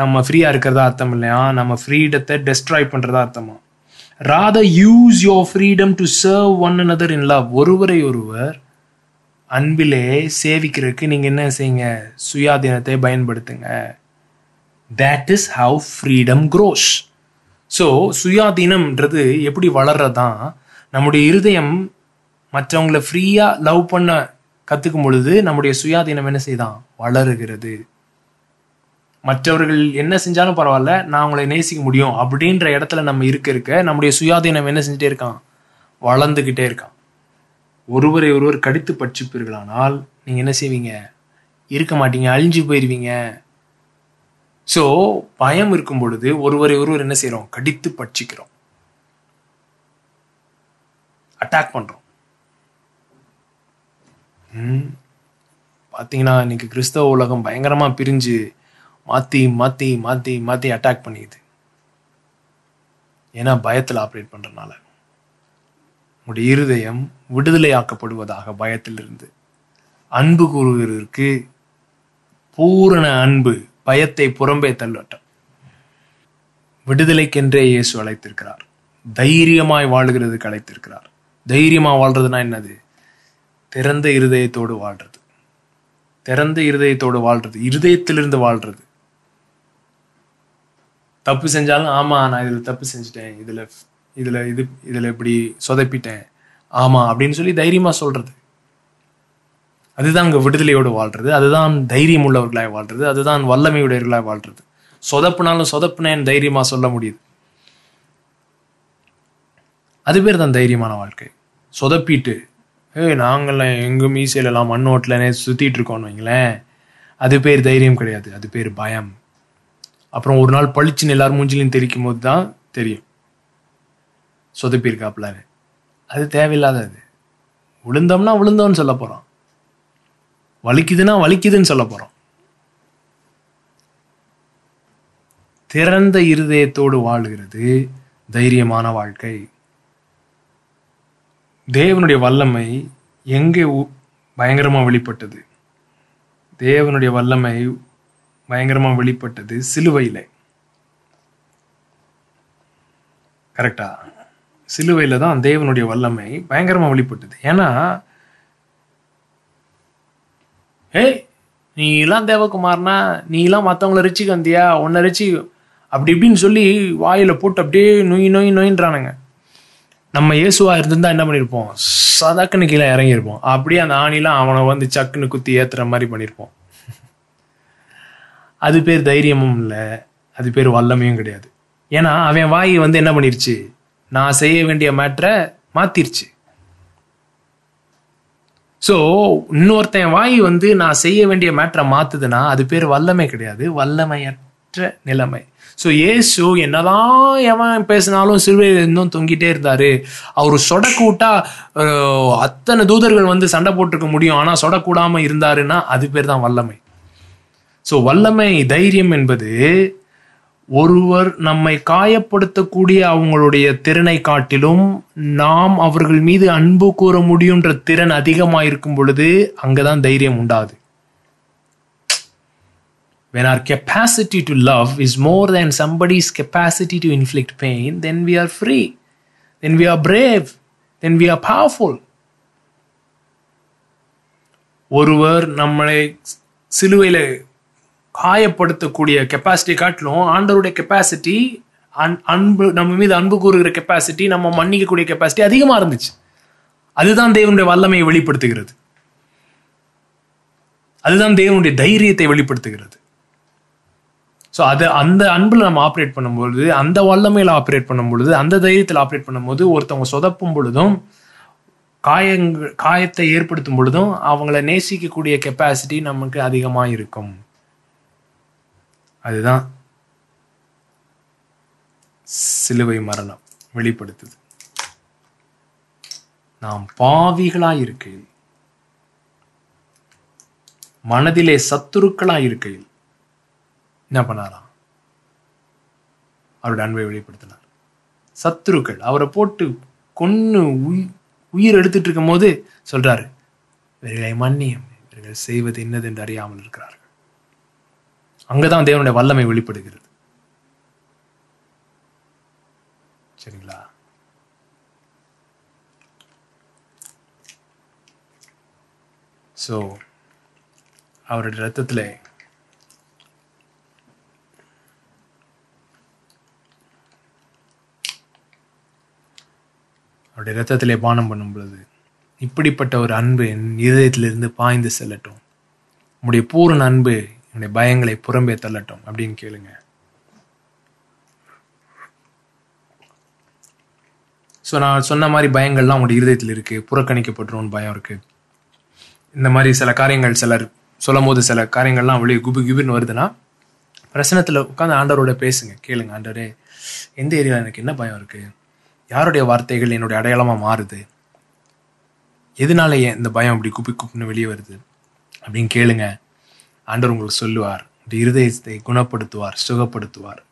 நம்ம ஃப்ரீயாக இருக்கிறதா அர்த்தம் இல்லையா? நம்ம ஃப்ரீடத்தை டெஸ்ட்ராய் பண்ணுறதா அர்த்தமா? Rather use your freedom to serve one another in love ஒருவரை ஒருவர் அன்பிலே சேவிக்கிறதுக்கு நீங்கள் என்ன செய்யுங்க? சுயாதீனத்தை பயன்படுத்துங்க. That is how freedom grows so சுயாதீனம்ன்றது எப்படி வளர்றதான் நம்முடைய இருதயம் மற்றவங்களை ஃப்ரீயாக லவ் பண்ண கற்றுக்கும் பொழுது நம்முடைய சுயாதீனம் என்ன செய்தான்? வளருகிறது. மற்றவர்கள் என்ன செஞ்சாலும் பரவாயில்ல நான் அவங்களை நேசிக்க முடியும் அப்படின்ற இடத்துல நம்ம இருக்க இருக்க நம்முடைய சுயாதீனம் என்ன செஞ்சுட்டே இருக்கான்? வளர்ந்துக்கிட்டே இருக்கான். ஒருவரை ஒருவர் கடித்து பட்சிப்பீர்களானால் நீங்கள் என்ன செய்வீங்க? இருக்க மாட்டீங்க அழிஞ்சு போயிடுவீங்க ஸோ பயம் இருக்கும் பொழுது ஒருவரை ஒருவர் என்ன செய்கிறோம் கடித்து பட்சிக்கிறோம். அட்டாக் பண்ணுறோம் பார்த்தீங்கன்னா இன்னைக்கு கிறிஸ்தவ உலகம் பயங்கரமாக பிரிஞ்சு மாற்றி மாற்றி மாற்றி மாற்றி அட்டாக் பண்ணிக்குது. ஏன்னா பயத்தில் ஆப்ரேட் பண்ணுறனால உங்களுடைய இருதயம் விடுதலையாக்கப்படுவதாக பயத்திலிருந்து. அன்பு கூறுகிறதற்கு பூரண அன்பு பயத்தை புறம்பே தள்ளட்டும். விடுதலைக்கென்றே இயேசு அழைத்திருக்கிறார். தைரியமாய் வாழ்கிறது அழைத்திருக்கிறார். தைரியமா வாழ்றதுனா என்னது? திறந்த இருதயத்தோடு வாழ்றது. திறந்த இருதயத்தோடு வாழ்றது. இருதயத்திலிருந்து வாழ்றது. தப்பு செஞ்சாலும் ஆமா நான் இதுல தப்பு செஞ்சுட்டேன். இதுல இதுல இது இதுல இப்படி சொதப்பிட்டேன். ஆமா அப்படின்னு சொல்லி தைரியமா சொல்றது. அதுதான் அங்க விடுதலையோடு வாழ்றது. அதுதான் தைரியம் உள்ளவர்களாக வாழ்றது. அதுதான் வல்லமையுடையவர்களாக வாழ்றது. சொதப்புனாலும் சொதப்புனேன்னு தைரியமா சொல்ல முடியுது. அது பேர் தான் தைரியமான வாழ்க்கை. சொதப்பிட்டு ஏய் நாங்கள்லாம் எங்கள் மீசையிலலாம் மண்ணோட்டில் சுற்றிட்டு இருக்கோம்னு வைங்களேன். அது பேர் தைரியம் கிடையாது. அது பேர் பயம். அப்புறம் ஒரு நாள் பளிச்சுன்னு எல்லாரும் மூஞ்சிலையும் தெரிக்கும் போது தான் தெரியும். சொதப்பியிருக்காப்லான்னு அது தேவையில்லாதது. விழுந்தோம்னா விழுந்தோம்னு சொல்ல போகிறோம் வலிக்குதுன்னா வலிக்குதுன்னு சொல்ல போகிறோம் திறந்த இருதயத்தோடு வாழ்கிறது தைரியமான வாழ்க்கை. தேவனுடைய வல்லமை எங்கே பயங்கரமாக வெளிப்பட்டது? தேவனுடைய வல்லமை பயங்கரமாக வெளிப்பட்டது சிலுவையில். கரெக்டா சிலுவையில் தான் தேவனுடைய வல்லமை பயங்கரமாக வெளிப்பட்டது. ஏன்னா ஏய் நீ எல்லாம் தேவகுமார்னா? நீ எல்லாம் மற்றவங்கள ரிச்சிக்கு வந்தியா? உன்னை ரிச்சி அப்படி இப்படின்னு சொல்லி வாயில் போட்டு அப்படியே நொய் நொய் நொயின்றானுங்க. நம்ம இயேசுவா இருந்திருந்தா என்ன பண்ணியிருப்போம் சதக்குன்னு கீழே இறங்கியிருப்போம். அப்படியே அந்த ஆணிலாம் அவனை வந்து சக்குன்னு குத்தி ஏத்துற மாதிரி பண்ணியிருப்போம் அது பேர் தைரியமும் இல்லை. அது பேர் வல்லமையும் கிடையாது. ஏன்னா அவன் வாய் வந்து என்ன பண்ணிருச்சு? நான் செய்ய வேண்டிய மேட்ரை மாத்திருச்சு. ஸோ இன்னொருத்தன் வாய் வந்து நான் செய்ய வேண்டிய மேட்ரை மாத்துதுன்னா அது பேர் வல்லமை கிடையாது. வல்லமையற்ற நிலைமை. ஸோ ஏசு என்னதான் எவன் பேசினாலும் சிலுவையில் இருந்தும் தொங்கிட்டே இருந்தார். அவர் சொடக்கூட்டா அத்தனை தூதர்கள் வந்து சண்டை போட்டிருக்க முடியும். ஆனால் சொடக்கூடாமல் இருந்தாருன்னா அது பேர் தான் வல்லமை. ஸோ வல்லமை தைரியம் என்பது ஒருவர் நம்மை காயப்படுத்தக்கூடிய அவங்களுடைய திறனை காட்டிலும் நாம் அவர்கள் மீது அன்பு கூற முடியுன்ற திறன் அதிகமாக இருக்கும் பொழுது அங்கே தான் தைரியம் உண்டாது. When our capacity to love is more than somebody's capacity to inflict pain then we are free. Then we are brave. Then we are powerful. ஒருவர் நம்மளை சிலுவையில் காயப்படுத்தக்கூடிய கெப்பாசிட்டி காட்டிலும் ஆண்டவருடைய கெப்பாசிட்டி அன் அன்பு நம்ம மீது அன்பு கூறுகிற கெப்பாசிட்டி நம்ம மன்னிக்கக்கூடிய கெப்பாசிட்டி அதிகமாக இருந்துச்சு. அதுதான் தேவனுடைய வல்லமையை வெளிப்படுத்துகிறது. அதுதான் தேவனுடைய தைரியத்தை வெளிப்படுத்துகிறது. ஸோ அது அந்த அன்பில் நம்ம ஆப்ரேட் பண்ணும்பொழுது அந்த வல்லமையில் ஆப்ரேட் பண்ணும் பொழுது அந்த தைரியத்தில் ஆப்ரேட் பண்ணும்போது ஒருத்தவங்க சொதப்பும் பொழுதும் காயங் காயத்தை ஏற்படுத்தும் பொழுதும் அவங்கள நேசிக்கக்கூடிய கெப்பாசிட்டி நமக்கு அதிகமாக இருக்கும் அதுதான் சிலுவை மரணம் வெளிப்படுத்துது. நாம் பாவிகளாய் இருக்கையில் மனதிலே சத்துருக்களாய் இருக்கையில் என்ன பண்ணாராம்? அவருடைய அன்பை வெளிப்படுத்தினார். சத்துருக்கள் அவரை போட்டு கொன்று உயிர் எடுத்துட்டு இருக்கும் போது சொல்றாரு இவர்களை மன்னியம் இவர்கள் செய்வது என்னது என்று அறியாமல் இருக்கிறார்கள். அங்கதான் தேவனுடைய வல்லமை வெளிப்படுகிறது. சரிங்களா? ஸோ அவருடைய ரத்தத்தில் அவருடைய ரத்தத்திலே பானம் பண்ணும் பொழுது இப்படிப்பட்ட ஒரு அன்பு என் இதயத்திலிருந்து பாய்ந்து செல்லட்டும். உங்களுடைய பூரண அன்பு என்னுடைய பயங்களை புறம்பே தள்ளட்டும் அப்படின்னு கேளுங்க. ஸோ நான் சொன்ன மாதிரி பயங்கள்லாம் உங்களுடைய இருதயத்தில் இருக்கு. புறக்கணிக்கப்பட்டுருன்னு பயம் இருக்கு. இந்த மாதிரி சில காரியங்கள் சிலர் சொல்லும் போது சில காரியங்கள்லாம் வெளியே குபு குபின்னு வருதுன்னா பிரசனத்தில் உட்காந்து ஆண்டவரோட பேசுங்க. கேளுங்க ஆண்டவரே எந்த ஏரியாவில் எனக்கு என்ன பயம் இருக்கு? யாருடைய வார்த்தைகள் என்னுடைய அடையாளமாக மாறுது? எதனால ஏன் இந்த பயம் அப்படி குப்பி குப்புன்னு வெளியே வருது? அப்படின்னு கேளுங்க. ஆண்டவர் உங்களுக்கு சொல்லுவார். உங்களுடைய இருதயத்தை குணப்படுத்துவார் சுகப்படுத்துவார்.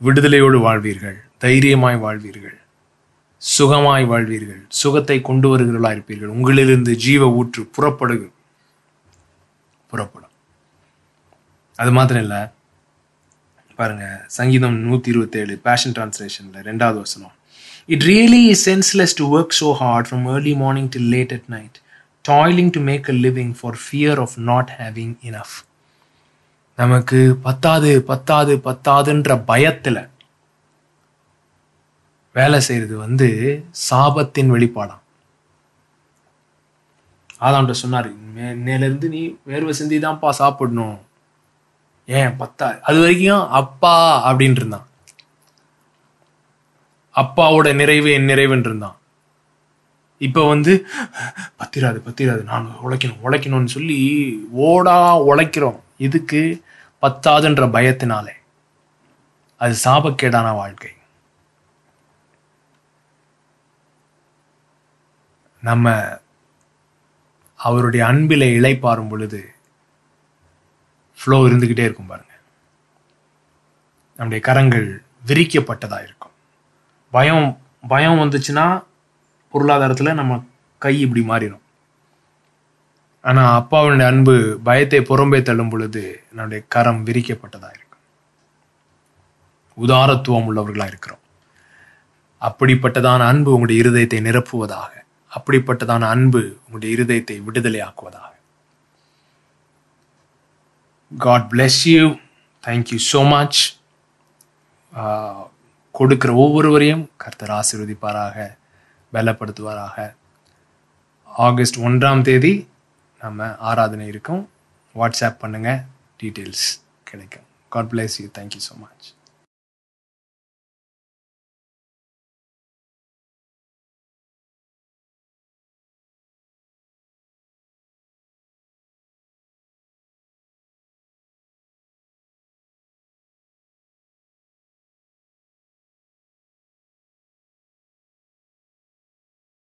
விடுதலையோடு வாழ்வீர்கள் தைரியமாய் வாழ்வீர்கள் சுகமாய் வாழ்வீர்கள் சுகத்தை கொண்டு வருகிறவர்களா இருப்பீர்கள். உங்களிலிருந்து ஜீவ ஊற்று புறப்படுகு புறப்படும். அது மாத்திரம் இல்லை பாருங்க சங்கீதம் நூற்றி இருபத்தேழு பேஷன் டிரான்ஸ்லேஷனில் ரெண்டாவது வசனம். It really is senseless to work so hard from early morning till late at night toiling to make a living for fear of not having enough நமக்கு பத்தாது பத்தாது பத்தாதுன்ற பயத்தில் வேலை செய்கிறது வந்து சாபத்தின் வெளிப்பாடாம் ஆதாம்கிட்ட சொன்னார் "மே- நீ வேர்வை சிந்தி தான்ப்பா சாப்பிடணும். ஏன் பத்தா அது வரைக்கும் அப்பா அப்படின்ட்டு இருந்தான். அப்பாவோட நிறைவு என் நிறைவுன்னு இருந்தான் வந்து பத்திராது பத்திராது நான் உழைக்கணும் உழைக்கணும்னு சொல்லி ஓடா உழைக்கிறோம். இதுக்கு பத்தாதுன்ற பயத்தினாலே. அது சாபக்கேடான வாழ்க்கை. நம்ம அவருடைய அன்பிலே இழைப்பாரும் பொழுது ஃப்ளோ இருந்துக்கிட்டே இருக்கும் பாருங்க. நம்முடைய கரங்கள் விரிக்கப்பட்டதா இருக்கும். பயம் பயம் வந்துச்சுன்னா பொருளாதாரத்தில் நம்ம கை இப்படி மாறிடும் ஆனால் அப்பாவுடைய அன்பு பயத்தை புறம்பே தள்ளும் பொழுது என்னுடைய கரம் விரிக்கப்பட்டதாக இருக்கும். உதாரத்துவம் உள்ளவர்களாக இருக்கிறோம். அப்படிப்பட்டதான அன்பு உங்களுடைய இருதயத்தை நிரப்புவதாக அப்படிப்பட்டதான அன்பு உங்களுடைய இருதயத்தை விடுதலையாக்குவதாக. God bless you thank you so much கொடுக்கிற ஒவ்வொருவரையும் கர்த்தர் ஆசீர்வதிப்பாராக பலப்படுத்துவாராக. ஆகஸ்ட் ஒன்றாம் தேதி நம்ம ஆராதனை இருக்கும் வாட்ஸ்அப் பண்ணுங்கள் டீட்டெயில்ஸ் கிடைக்கும். God bless you thank you so much